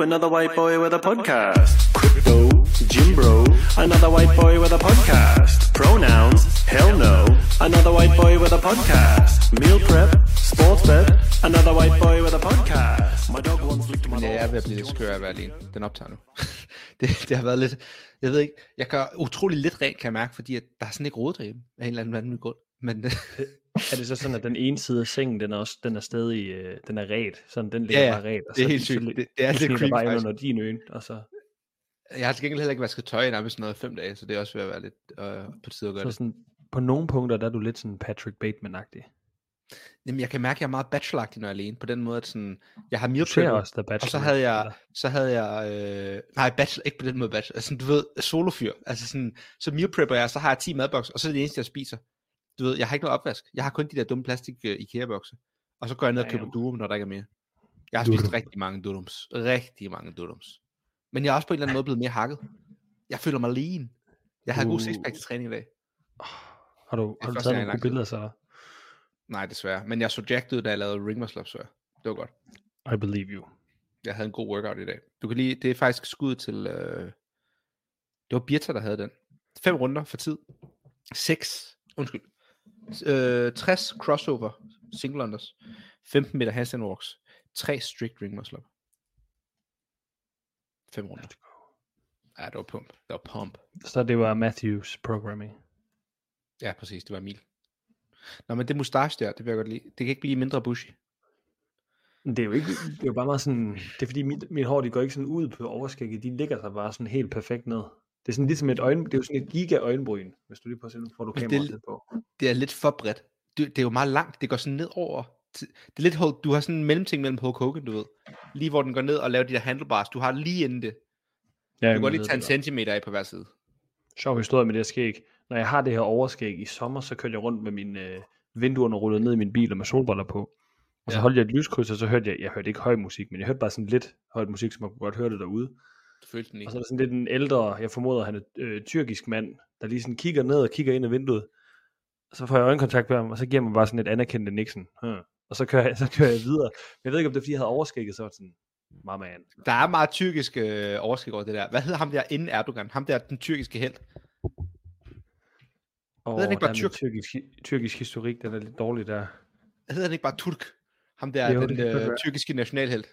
Ooh, another white boy with a podcast. Crypto, Jim Bro, another white boy with a podcast. Pronouns, hell no, another white boy with a podcast. Meal prep, sports bet, another white boy with a podcast. My dog once licked my Men jeg er balls. ved at blive lidt skør af at være alene. Den optager nu. det, det har været lidt, jeg ved ikke, jeg gør utrolig lidt rent, kan jeg mærke, fordi at der er sådan ikke rodet derhjemme, af en eller anden vanvittig grund. Men Er det så sådan, at den ene side af sengen, den er, også, den er stadig, øh, den er ret, sådan den ligger Ja, bare ret, og Det er så, helt sygt. Det- det er lidt creepy, bare under din øen, og så, jeg har til gengæld heller ikke vasket tøj i nærmest noget fem dage, så det er også ved at være lidt øh, på tide at gøre så det. sådan, på nogle punkter, der er du lidt sådan Patrick Bateman-agtig. Jamen, jeg kan mærke, at jeg er meget bacheloragtig, når jeg er alene, på den måde, at sådan, jeg har meal også The Bachelor. og så havde jeg, så havde jeg, øh, nej, bachelor, ikke på den måde bachelor, altså, du ved, solofyr, altså sådan, så meal prepper jeg, så har jeg 10 madboks, og så er det eneste, jeg spiser. Du ved, jeg har ikke noget opvask, jeg har kun de der dumme plastik uh, IKEA-bokse, og så går jeg ned og køber Damn. durum, når der ikke er mere. Jeg har spist Durum. rigtig mange durums, rigtig mange durums. Men jeg er også på en eller anden måde blevet mere hakket. Jeg føler mig lean. Jeg havde uh. god sixpack til træning i dag. Har du, har du taget nogle gode billeder så? Nej, desværre. Men jeg så jacked ud, da jeg lavede ring muscle ups, så det var godt. I believe you. Jeg havde en god workout i dag. Du kan lige, det er faktisk skud til, øh, det var Birta, der havde den. Fem runder for tid. Seks, undskyld. Øh, 60 crossover single unders. 15 meter handstand walks. 3 strict ring muscle up. Fem runder. Ja, det var pump. Det var pump. Så det var Matthews programming. Ja, præcis. Det var Emil. Nå, men det mustache der, det vil jeg godt lide. Det kan ikke blive mindre bushy. Det er jo ikke, det er jo bare meget sådan, det er fordi mit, mit hår, de går ikke sådan ud på overskægget, de ligger sig bare sådan helt perfekt ned. Det er sådan ligesom et øjen, det er jo sådan et giga øjenbryn, hvis du lige prøver at får du det- kameraet tæt på. det er lidt for bredt. Det, det er jo meget langt. Det går sådan ned over. Det er lidt, du har sådan en mellemting mellem Hulk Hogan, du ved. Lige hvor den går ned og laver de der handlebars. Du har lige inden det. Ja, Du kan godt lige tage en centimeter af på hver side. Sjov historie med det her skæg. Når jeg har det her overskæg i sommer, så kørte jeg rundt med mine øh, vinduerne rullet ned i min bil og med solbriller på. Og så holdt jeg et lyskryds, og så hørte jeg, jeg hørte ikke høj musik, men jeg hørte bare sådan lidt højt musik, så man kunne godt høre det derude. Du følte den Og ikke. så er der sådan lidt en ældre, jeg formoder, han er øh, tyrkisk mand, der lige sådan kigger ned og kigger ind ad vinduet. Og så får jeg øjenkontakt med ham, og så giver man bare sådan et anerkendte Nixon. Hmm. Og så kører, jeg, så kører jeg videre. Men jeg ved ikke, om det er, fordi jeg havde overskægget, så var sådan, my man. Der er meget tyrkisk øh, overskæg over det der. Hvad hedder ham der inden Erdogan? Ham der, den tyrkiske held. Og Ved han ikke bare er tyrk? tyrkisk, tyrkisk historik, den er lidt dårlig der. Hedder han ikke bare Turk? Ham der, Jo, den øh, tyrkiske nationalheld.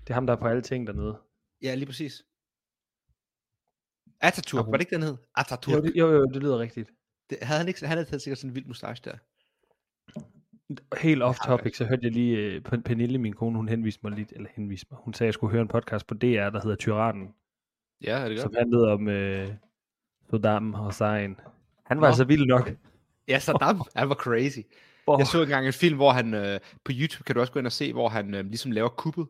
Det er ham, der er på alle ting dernede. Ja, lige præcis. Atatürk, var det ikke den hed? Atatürk. Jo, det, jo, jo, det lyder rigtigt. Det, havde han ikke, han havde sikkert sådan en vild mustache der. Helt off topic, så hørte jeg lige, Pen- Pernille, min kone, hun henviste mig lidt, eller henviste mig, hun sagde, at jeg skulle høre en podcast på DR, der hedder Tyrannen, Ja, er det som handlede om øh, Saddam Hussein. Han var Nå. altså vild nok. Ja, Saddam, han var crazy. Oh, Jeg så engang en film, hvor han, øh, på YouTube kan du også gå ind og se, hvor han øh, ligesom laver kuppet,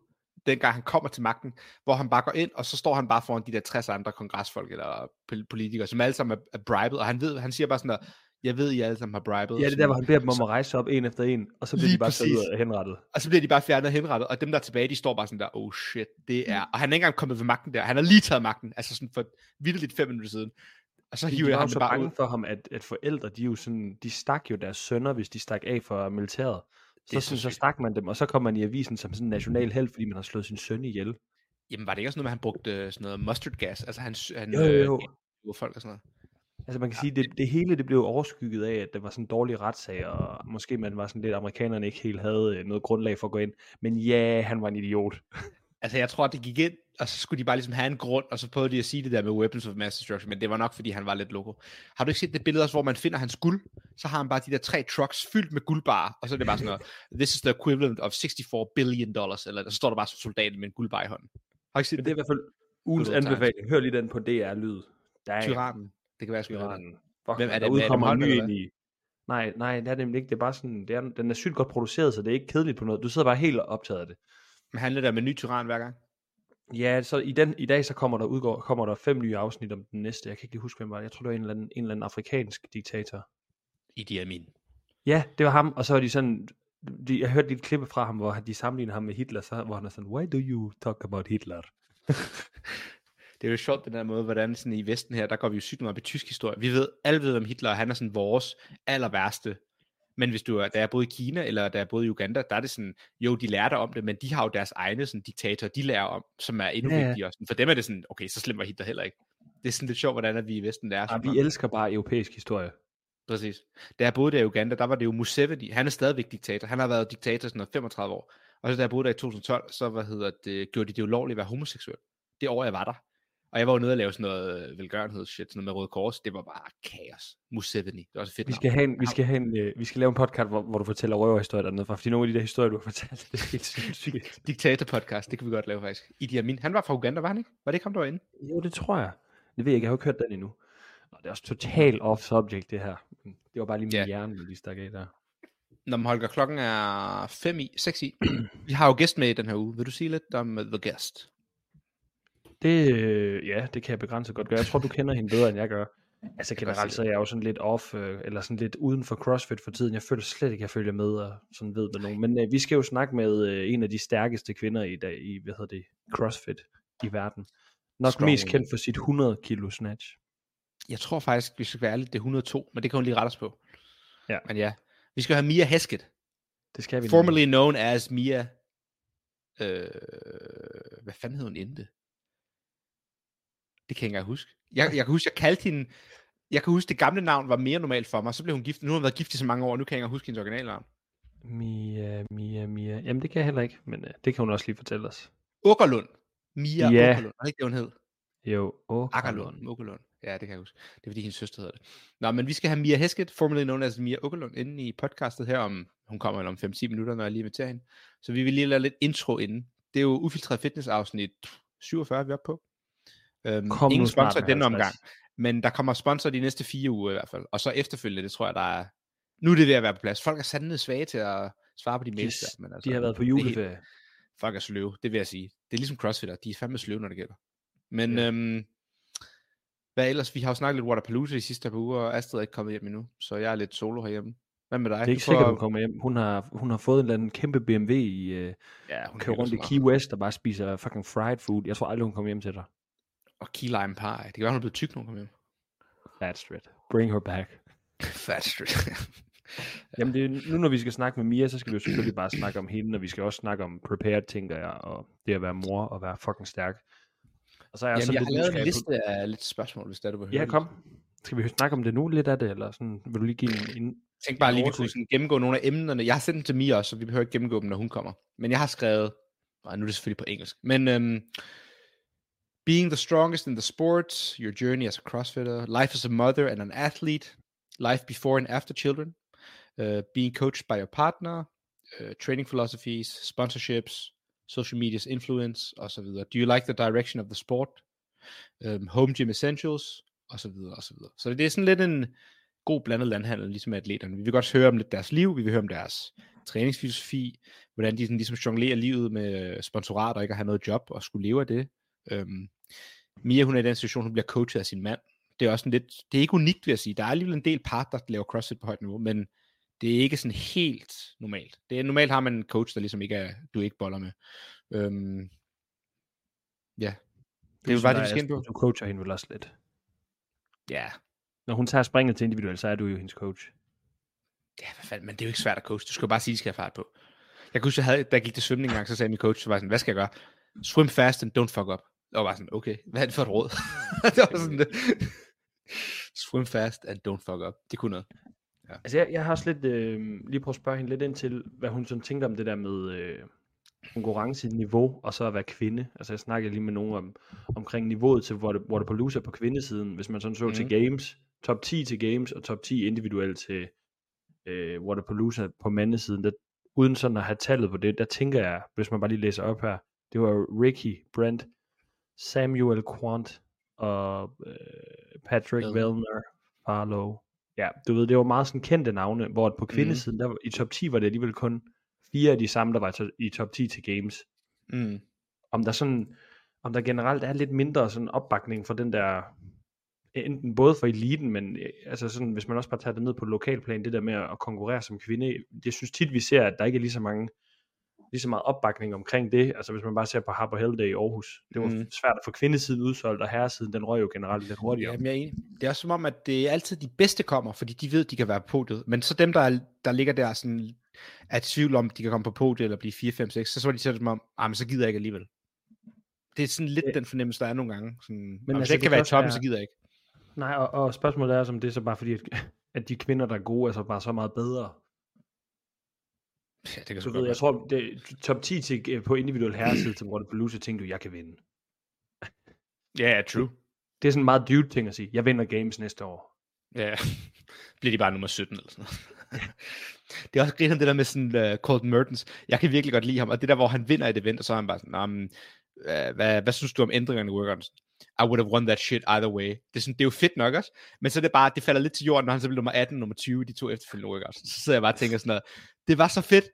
dengang han kommer til magten, hvor han bare går ind, og så står han bare foran de der 60 andre kongresfolk eller pol- politikere, som alle sammen er, er bribed, og han ved, han siger bare sådan der, jeg ved, I alle sammen har bribed. ja, det er der, hvor han beder dem om at rejse op en efter en, og så bliver Lige de bare taget ud af henrettet. Og så bliver de bare fjernet og henrettet, og dem der er tilbage, de står bare sådan der, oh shit, det er, og han er ikke engang kommet ved magten der, han har lige taget magten, altså sådan for vildt fem minutter siden. Og så De, hiver de jo ham så bare bange ud. for ham, at, at forældre, de jo sådan, de stak jo deres sønner, hvis de stak af for militæret. Så, så, så stak man dem, og så kom man i avisen som sådan en national held, fordi man har slået sin søn ihjel. Jamen var det ikke også noget med, at han brugte øh, sådan noget mustard gas, altså han, han Jo, jo, jo. øh, folk og sådan noget. Altså man kan sige, det, det hele det blev overskygget af, at der var sådan en dårlig retssag, og måske man var sådan lidt, amerikanerne ikke helt havde øh, noget grundlag for at gå ind. Men ja, han var en idiot. Altså, jeg tror, det gik ind, og så skulle de bare ligesom have en grund, og så prøvede de at sige det der med weapons of mass destruction, men det var nok, fordi han var lidt loco. Har du ikke set det billede også, hvor man finder hans guld? Så har han bare de der tre trucks fyldt med guldbarer, og så er det bare sådan noget, this is the equivalent of 64 billion dollars, eller så står der bare som soldat med en guldbar i hånden. Har ikke set Men det? det er i hvert fald ugens anbefaling. Hør lige den på DR-lyd. Tyrannen. Det kan være, tyrannen. Fuck, Hvem er det? der Er udkommer en ny ind i. Nej, nej, det er nemlig ikke. Det er bare sådan, det er, den er sygt godt produceret, så det er ikke kedeligt på noget. Du sidder bare helt optaget af det. Men handler der med ny tyran hver gang? Ja, så i, den, i dag så kommer der, udgår, kommer der fem nye afsnit om den næste. Jeg kan ikke lige huske, hvem var det. Jeg tror, det var en eller anden, en eller anden afrikansk diktator. Idi Amin. Ja, det var ham, og så var de sådan, de, jeg hørte lidt klippe fra ham, hvor de sammenligner ham med Hitler, så, hvor han er sådan, why do you talk about Hitler? Det er jo sjovt, den der måde, hvordan sådan i Vesten her, der går vi jo sygt meget op i tysk historie. Vi ved, alle ved om Hitler, og han er sådan vores aller værste Men hvis du er, da jeg boede i Kina, eller da jeg boede i Uganda, der er det sådan, jo, de lærte om det, men de har jo deres egne sådan, diktatorer, de lærer om, som er endnu Ja, ja. vigtigere. Sådan, For dem er det sådan, okay, så slemt var Hitler heller ikke. Det er sådan lidt sjovt, hvordan at vi i Vesten lærer. Ja, vi elsker bare europæisk historie. Præcis. Da jeg boede der i Uganda, der var det jo Museveni. Han er stadigvæk diktator. Han har været diktator sådan noget 35 år. Og så da jeg boede der i 2012, så hvad hedder det, gjorde de det ulovligt at være homoseksuel. Det år, jeg var der. Og jeg var jo nede og lave sådan noget øh, velgørenhedsshit, sådan noget med Røde Kors. Det var bare kaos. Museveni. Det var også et fedt Vi skal, have en, vi, skal have en, øh, vi skal lave en podcast, hvor, hvor du fortæller røverhistorier dernede fra, fordi nogle af de der historier, du har fortalt, det er helt sindssygt. Diktator-podcast, det kan vi godt lave faktisk. Idi Amin. Han var fra Uganda, var han ikke? Var det ikke ham, der var inde? Jo, det tror jeg. Det ved jeg ikke, jeg har ikke hørt den endnu. Og det er også totalt off-subject, det her. Men Det var bare lige min Ja. hjerne, der lige stak af der. Når man Holger, klokken er 5 i, 6 i. Vi har jo gæst med i den her uge. Vil du sige lidt om uh, The Guest? Det, øh, ja, det kan jeg begrænset godt gøre. Jeg tror, du kender hende bedre, end jeg gør. Altså generelt så er jeg jo sådan lidt off, øh, eller sådan lidt uden for CrossFit for tiden. Jeg føler slet ikke, at jeg følger med og sådan ved med nogen. Men øh, vi skal jo snakke med øh, en af de stærkeste kvinder i dag i, hvad hedder det, CrossFit i verden. Nok Strong mest kendt for sit 100 kilo snatch. Jeg tror faktisk, vi skal være ærlige, det er 102, men det kan hun lige rette os på. Ja. Men ja, vi skal have Mia Heskett. Det skal vi. Formerly known as Mia... Øh, hvad fanden hed hun inden det? Det kan jeg ikke huske. Jeg, jeg kan huske, jeg kaldte hende... Jeg kan huske, det gamle navn var mere normalt for mig. Så blev hun gift. Nu har hun været gift i så mange år, nu kan jeg ikke huske hendes originalnavn. Mia, Mia, Mia. Jamen det kan jeg heller ikke, men øh, det kan hun også lige fortælle os. Ukkerlund. Mia Ja. Ukkerlund. Var det ikke det, hun hed? Jo, åh. Akkerlund. Ukkerlund. Ja, det kan jeg huske. Det er fordi, hendes søster hedder det. Nå, men vi skal have Mia Heskett, formerly known as Mia Ukkerlund, inde i podcastet her om, hun kommer om 5-10 minutter, når jeg lige inviterer hende. Så vi vil lige lade lidt intro inden. Det er jo Ufiltreret Fitness afsnit 47, vi er oppe på. Øhm, Kom ingen sponsor i med denne 50. omgang, men der kommer sponsor de næste fire uger i hvert fald. Og så efterfølgende, det tror jeg, der er... Nu er det ved at være på plads. Folk er sandelig svage til at svare på de mails der. Men altså, De har været på er helt- juleferie. folk er sløve, det vil jeg sige. Det er ligesom crossfitter, de er fandme sløve, når det gælder. Men Ja. øhm, hvad ellers? Vi har jo snakket lidt Waterpalooza de sidste par uger, og Astrid er ikke kommet hjem endnu, så jeg er lidt solo herhjemme. Hvad med dig? Det er ikke Du sikkert, får- hun kommer hjem. Hun har, hun har fået en eller anden kæmpe BMW i, øh, Ja, hun kører rundt i Key. West og bare spiser fucking fried food. Jeg tror aldrig, hun kommer hjem til dig. Og key lime pie. Det kan være, hun er blevet tyk, når hun kommer hjem. That's straight. Bring her back. Fat straight. Jamen det, er- nu når vi skal snakke med Mia, så skal vi jo selvfølgelig bare snakke om hende, og vi skal også snakke om prepared, tænker jeg, og det at være mor og være fucking stærk. Og så er jeg, Jamen, sådan jeg har lidt lavet en nysgerrig på- liste af lidt spørgsmål, hvis det er, du vil høre Ja, kom. Skal vi snakke om det nu lidt af det, eller sådan, vil du lige give en, en Tænk bare lige, vi kunne sådan gennemgå nogle af emnerne. Jeg har sendt dem til Mia også, så vi behøver ikke gennemgå dem, når hun kommer. Men jeg har skrevet, og nu er det selvfølgelig på engelsk, men øhm, being the strongest in the sport, your journey as a crossfitter, life as a mother and an athlete, life before and after children, uh, being coached by your partner, uh, training philosophies, sponsorships, social media's influence, osv. Do you like the direction of the sport? Um, home gym essentials, osv. osv. Så det er sådan lidt en god blandet landhandel, ligesom med atleterne. Vi vil godt høre om lidt deres liv, vi vil høre om deres træningsfilosofi, hvordan de sådan ligesom jonglerer livet med sponsorater, og ikke at have noget job og skulle leve af det. Øhm, Mia, hun er i den situation, hun bliver coachet af sin mand. Det er også sådan lidt, det er ikke unikt, vil jeg sige. Der er alligevel en del par, der laver CrossFit på højt niveau, men det er ikke sådan helt normalt. Det er, normalt har man en coach, der ligesom ikke er, du ikke boller med. Øhm, ja. Det er jo bare det, vi skal ind på. Du coacher hende vel også lidt. Ja, Når hun tager springet til individuelt, så er du jo hendes coach. Ja, hvad fanden, men det er jo ikke svært at coach. Du skal jo bare sige, at de skal have fart på. Jeg kan huske, jeg havde, da jeg gik til svømning engang, så sagde min coach, så var sådan, hvad skal jeg gøre? Swim fast and don't fuck up. Og var sådan, okay, hvad er det for et råd? det var sådan det. Swim fast and don't fuck up. Det kunne noget. Altså jeg, jeg har også lidt, øh, lige prøvet at spørge hende lidt ind til, hvad hun sådan tænkte om det der med øh, konkurrenceniveau, og så at være kvinde. Altså jeg snakkede lige med nogen om, omkring niveauet til Water- Waterpalooza på kvindesiden, hvis man sådan så mm. til Mhm. games, top 10 til games, og top 10 individuelt til øh, Waterpalooza på mandesiden, der, uden sådan at have tallet på det, der tænker jeg, hvis man bare lige læser op her, det var Ricky, Brent, Samuel Quant og øh, Patrick Vellner. Vellner, Farlow. Ja, du ved, det var meget sådan kendte navne, hvor på kvindesiden, der, var- i top 10 var det alligevel kun fire af de samme, der var to- i top 10 til games. Mm. Om der sådan, om der generelt er lidt mindre sådan opbakning for den der, enten både for eliten, men øh, altså sådan, hvis man også bare tager det ned på lokalplan, det der med at konkurrere som kvinde, det synes tit, vi ser, at der ikke er lige så mange, lige så meget opbakning omkring det. Altså hvis man bare ser på Harper Hellday i Aarhus. Det var Mm. svært at få kvindesiden udsolgt, og herresiden, den røg jo generelt lidt hurtigere. Jamen, jeg er enig. Det er også som om, at det er altid de bedste kommer, fordi de ved, at de kan være på podiet. Men så dem, der, er, der ligger der sådan, er tvivl om, de kan komme på podiet eller blive 4, 5, 6, så så er de selv som om, ah, men så gider jeg ikke alligevel. Det er sådan lidt Det- den fornemmelse, der er nogle gange. Sådan, men Men hvis altså, jeg ikke det kan være i toppen, være- så gider jeg ikke. Nej, og, og spørgsmålet er, om det er så bare fordi, at, at de kvinder, der er gode, er så bare så meget bedre. Ja, det kan Du ved, godt jeg tror, det, top 10 til, øh, på individuel herreside til Waterpalooza, tænkte du, jeg kan vinde. Ja, ja, true. Det er sådan en meget dude ting at sige. Jeg vinder games næste år. Ja, bliver de bare nummer 17 eller sådan noget. det er også griner det der med sådan uh, Colton Mertens. Jeg kan virkelig godt lide ham, og det der, hvor han vinder et event, og så er han bare sådan, um, uh, hvad, hvad synes du om ændringerne i workouts? I would have won that shit either way. Det er, sådan, det er jo fedt nok også, men så er det bare, det falder lidt til jorden, når han så bliver nummer 18 nummer 20 i de to efterfølgende workouts. Så sidder jeg bare og tænker sådan noget, det var så fedt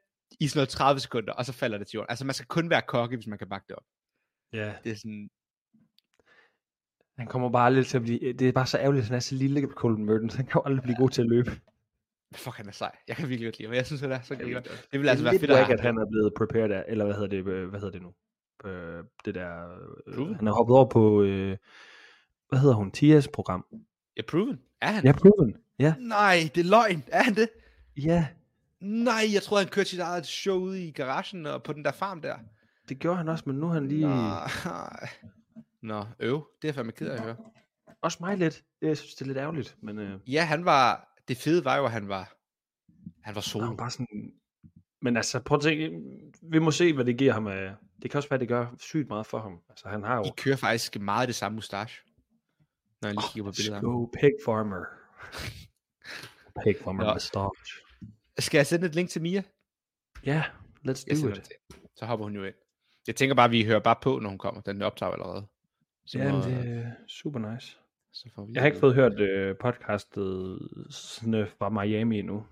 i sådan noget 30 sekunder, og så falder det til jorden. Altså man skal kun være cocky, hvis man kan bakke det op. Ja. Det er sådan, Han kommer bare aldrig til at blive... Det er bare så ærgerligt, at han er så lille, Colton Mertens. Han kan jo aldrig blive god til at løbe. fuck han er sej. Jeg kan virkelig godt lide ham, jeg synes, han er så griner. det. Det vil Det er altså være lidt fedt at have at han er blevet prepared af, eller hvad hedder det, hvad hedder det nu? Øh, det der, øh, han er hoppet over på, øh, hvad hedder hun, Tias program. Ja, proven. Er han? Ja, Proven. Ja. Nej, det er løgn. Er han det? Ja, Nej, jeg troede, han kørte sit eget show ude i garagen og på den der farm der. det gjorde han også, men nu er han lige... Nej. Nå, øv. Det er fandme ked af at høre. Også mig lidt. Jeg synes, det er lidt ærgerligt, men øh, Ja, han var... Det fede var jo, at han var... Han var solo. han bare sådan... Men altså, prøv at tænke, vi må se, hvad det giver ham af... Det kan også være, det gør sygt meget for ham. Altså, han har jo... De kører faktisk meget det samme mustache. Når jeg lige kigger på billedet. Go Pig Farmer. Pig Farmer Nå. mustache. Skal jeg sende et link til Mia? Ja, let's Jeg do it. Så hopper hun jo ind. Jeg tænker bare, at vi hører bare på, når hun kommer. Den optager allerede. Så, Ja, må- det er super nice. så får vi Jeg har ikke fået hørt øh, podcastet sådan, fra Miami endnu.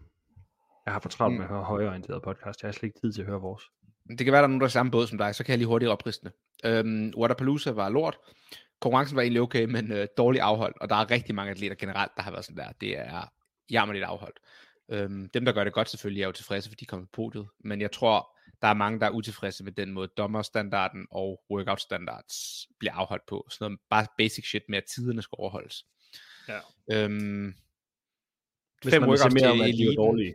Jeg har for travlt Mm. med at høre højorienteret podcast. Jeg har slet ikke tid til at høre vores. Det kan være, der er nogen, der er samme båd som dig, så kan jeg lige hurtigt opriste det. Øhm, Waterpalooza var lort. Konkurrencen var egentlig okay, men øh, dårligt afholdt. Og der er rigtig mange atleter generelt, der har været sådan der. Det er jammerligt afholdt. Øhm, dem, der gør det godt selvfølgelig, er jo tilfredse, fordi de kommer på podiet. Men jeg tror, der er mange, der er utilfredse med den måde, dommerstandarden og workout standards bliver afholdt på. Sådan noget bare basic shit med, at tiderne skal overholdes. Ja. Øhm, Hvis Fem man workouts mere til om, at de er eliten. dårlige,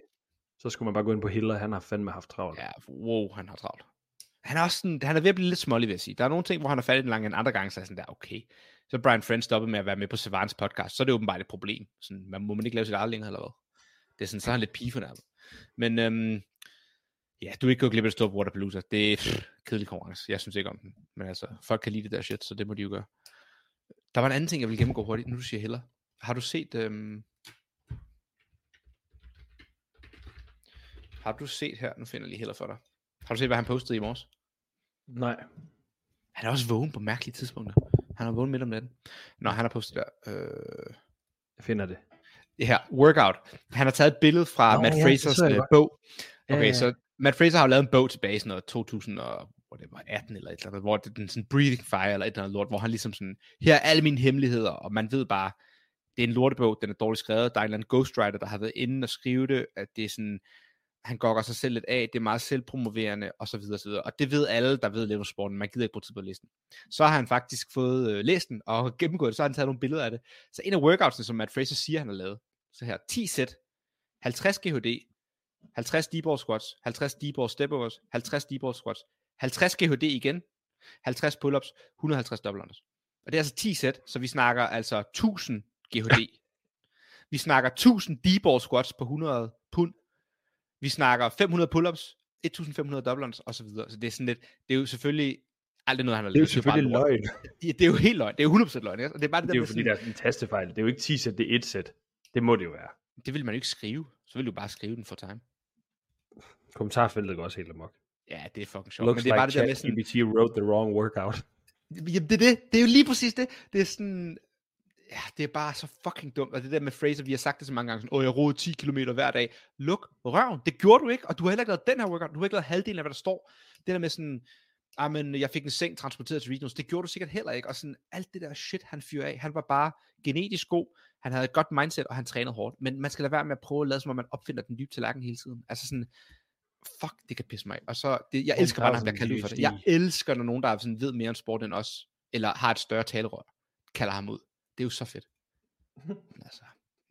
så skulle man bare gå ind på Hiller. Han har fandme haft travlt. Ja, wow, han har travlt. Han er også sådan, han er ved at blive lidt smålig, vil jeg sige. Der er nogle ting, hvor han har faldet i den lange, en andre gange, så er sådan der, okay. Så Brian Friend stoppet med at være med på Savans podcast, så er det åbenbart et problem. Sådan, man, må man ikke lave sit eget længere, eller hvad? Det er sådan, så er han lidt pige fornærmet. Men øhm, ja, du er ikke gået glip af det store Waterpalooza. Det er pff, kedelig konkurrence. Jeg synes ikke om den. Men altså, folk kan lide det der shit, så det må de jo gøre. Der var en anden ting, jeg vil gennemgå hurtigt, nu du siger heller. Har du set... Øhm... Har du set her, nu finder jeg lige heller for dig. Har du set, hvad han postede i morges? Nej. Han er også vågen på mærkelige tidspunkter. Han er vågen midt om natten. Nå, han har postet der. Øh, Jeg finder det. det her, workout. Han har taget et billede fra Nå, Matt ja, det Frasers øh, bog. Ja, Okay, ja. så Matt Fraser har jo lavet en bog tilbage i sådan noget 2018 eller et eller andet, hvor det er den sådan Breathing Fire eller et eller andet lort, hvor han ligesom sådan, her er alle mine hemmeligheder, og man ved bare, det er en lortebog, den er dårligt skrevet, der er en eller anden ghostwriter, der har været inde og skrive det, at det er sådan, han gokker sig selv lidt af, det er meget selvpromoverende, og så videre, og så videre. Og det ved alle, der ved lidt om sporten, man gider ikke bruge tid på den. Så har han faktisk fået øh, læst den, og gennemgået det, så har han taget nogle billeder af det. Så en af workoutsene, som Matt Fraser siger, han har lavet, så her, 10 sæt, 50 GHD, 50 deep squats, 50 deep step overs, 50 deep squats, 50 GHD igen, 50 pull-ups, 150 double unders. Og det er altså 10 sæt, så vi snakker altså 1000 GHD. vi snakker 1000 deep squats på 100 pund. Vi snakker 500 pull-ups, 1500 double unders og så videre. Så det er sådan lidt, det er jo selvfølgelig aldrig noget, han har Det er jo lavet. selvfølgelig lort. løgn. Det, det er jo helt løgn. Det er jo 100% løgn. Ikke? Og det er bare det, Det er jo fordi, sådan, der er en tastefejl. Det er jo ikke 10 sæt, det er 1 sæt. Det må det jo være. det vil man jo ikke skrive. Så vil du bare skrive den for time. Kommentarfeltet går også helt amok. Ja, det er fucking sjovt. Looks Men det er bare like det der med sådan, wrote the wrong workout. Jamen, det er det. Det er jo lige præcis det. Det er sådan... Ja, det er bare så fucking dumt. Og det der med Fraser, vi har sagt det så mange gange, sådan, åh, jeg roede 10 km hver dag. Luk røven. Det gjorde du ikke, og du har heller ikke lavet den her workout. Du har ikke lavet halvdelen af, hvad der står. Det der med sådan, ah, men jeg fik en seng transporteret til regionals. Det gjorde du sikkert heller ikke. Og sådan, alt det der shit, han fyrer af. Han var bare genetisk god. Han havde et godt mindset, og han trænede hårdt. Men man skal lade være med at prøve at lade, som om man opfinder den dybe tallerken hele tiden. Altså sådan, fuck, det kan pisse mig. Og så, det, jeg elsker bare, når han bliver kaldt ud for det. Jeg elsker, når nogen, der sådan, ved mere om sport end os, eller har et større talerør, kalder ham ud. Det er jo så fedt. Men altså,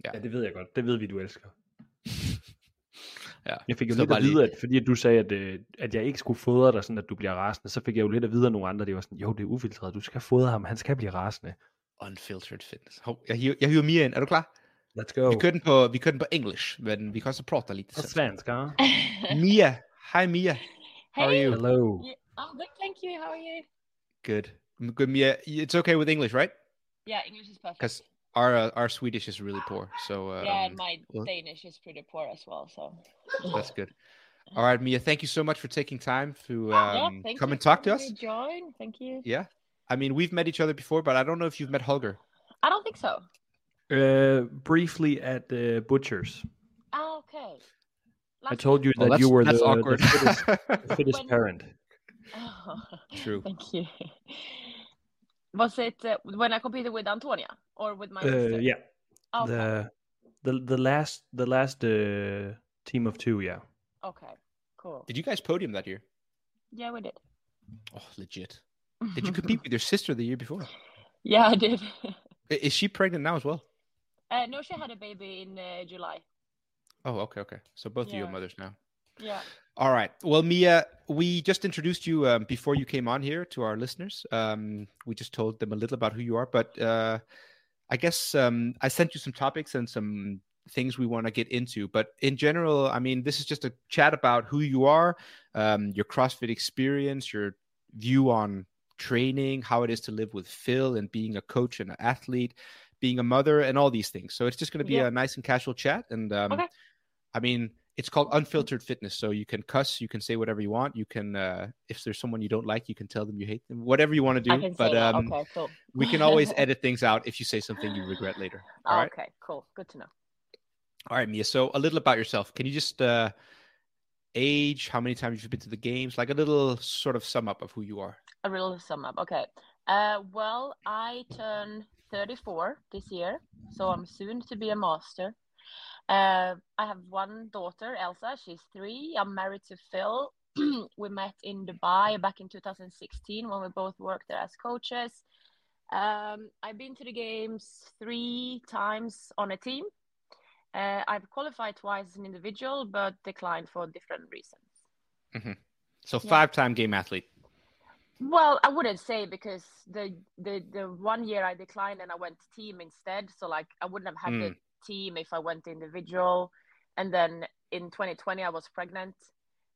Ja. ja, det ved jeg godt. Det ved vi, du elsker. ja. Jeg fik jo Så lidt bare at vide, lige- at, fordi at du sagde, at, øh, at jeg ikke skulle fodre dig, sådan at du bliver rasende, så fik jeg jo lidt at vide af nogle andre, det var sådan, jo, det er ufiltreret, du skal fodre ham, han skal blive rasende. Unfiltered fitness. Hov, jeg, hiver, jeg hiver Mia ind. Er du klar? Let's go. Vi kører den på, vi kører den på engelsk, men vi kan også prata lite. På sen. svensk, ja? Mia. Hi Mia. How are you? Hello. Yeah, I'm good, thank you. How are you? Good. Good Mia. It's okay with English, right? Yeah, English is perfect. Because our uh, our Swedish is really poor. So um, yeah, and my well- Danish is pretty poor as well. So that's good. All right, Mia. Thank you so much for taking time to um, yeah, come and talk to us. having me Join. Thank you. Yeah. I mean, we've met each other before, but I don't know if you've met Holger. I don't think so. Uh, briefly at the Butcher's. Ah, okay. I told you Well, that you were the, awkward. the fittest, the fittest When- parent. Oh, True. Thank you. Was it uh, when I competed with Antonia or with my Uh, sister? yeah, Okay. the the the last the last uh, team of two. Yeah, Okay. Cool. Did you guys podium that year? Yeah, we did. Oh, legit. Did you compete with your sister the year before? yeah, I did. Is she pregnant now as well? uh, no, she had a baby in uh, July. Oh, okay, okay. So both of you are mothers now. Yeah. All right. Well, Mia, we just introduced you um, before you came on here to our listeners. Um, we just told them a little about who you are, but uh, I guess um, I sent you some topics and some things we want to get into. But in general, I mean, this is just a chat about who you are, um, your CrossFit experience, your view on training, how it is to live with Phil and being a coach and an athlete, being a mother, and all these things. So it's just going to be Yeah. a nice and casual chat. And um, Okay. I mean, it's called unfiltered fitness. So you can cuss, you can say whatever you want. You can, uh, if there's someone you don't like, you can tell them you hate them. Whatever you want to do. But um, Okay, cool. we can always edit things out if you say something you regret later. All right. Okay, cool. Good to know. All right, Mia. So a little about yourself. Can you just uh, age? How many times you've been to the games? Like a little sort of sum up of who you are. A real sum up. Okay. Uh, well, I turn 34 this year, so I'm soon to be a master. Uh, I have one daughter, Elsa. She's three. I'm married to Phil. we met in Dubai back in 2016 when we both worked there as coaches. Um, I've been to the games three times on a team. Uh, I've qualified twice as an individual, but declined for different reasons. So Yeah. five-time game athlete. Well, I wouldn't say because the the the one year I declined and I went team instead. So like I wouldn't have had the team if I went individual. And then in 2020 I was pregnant.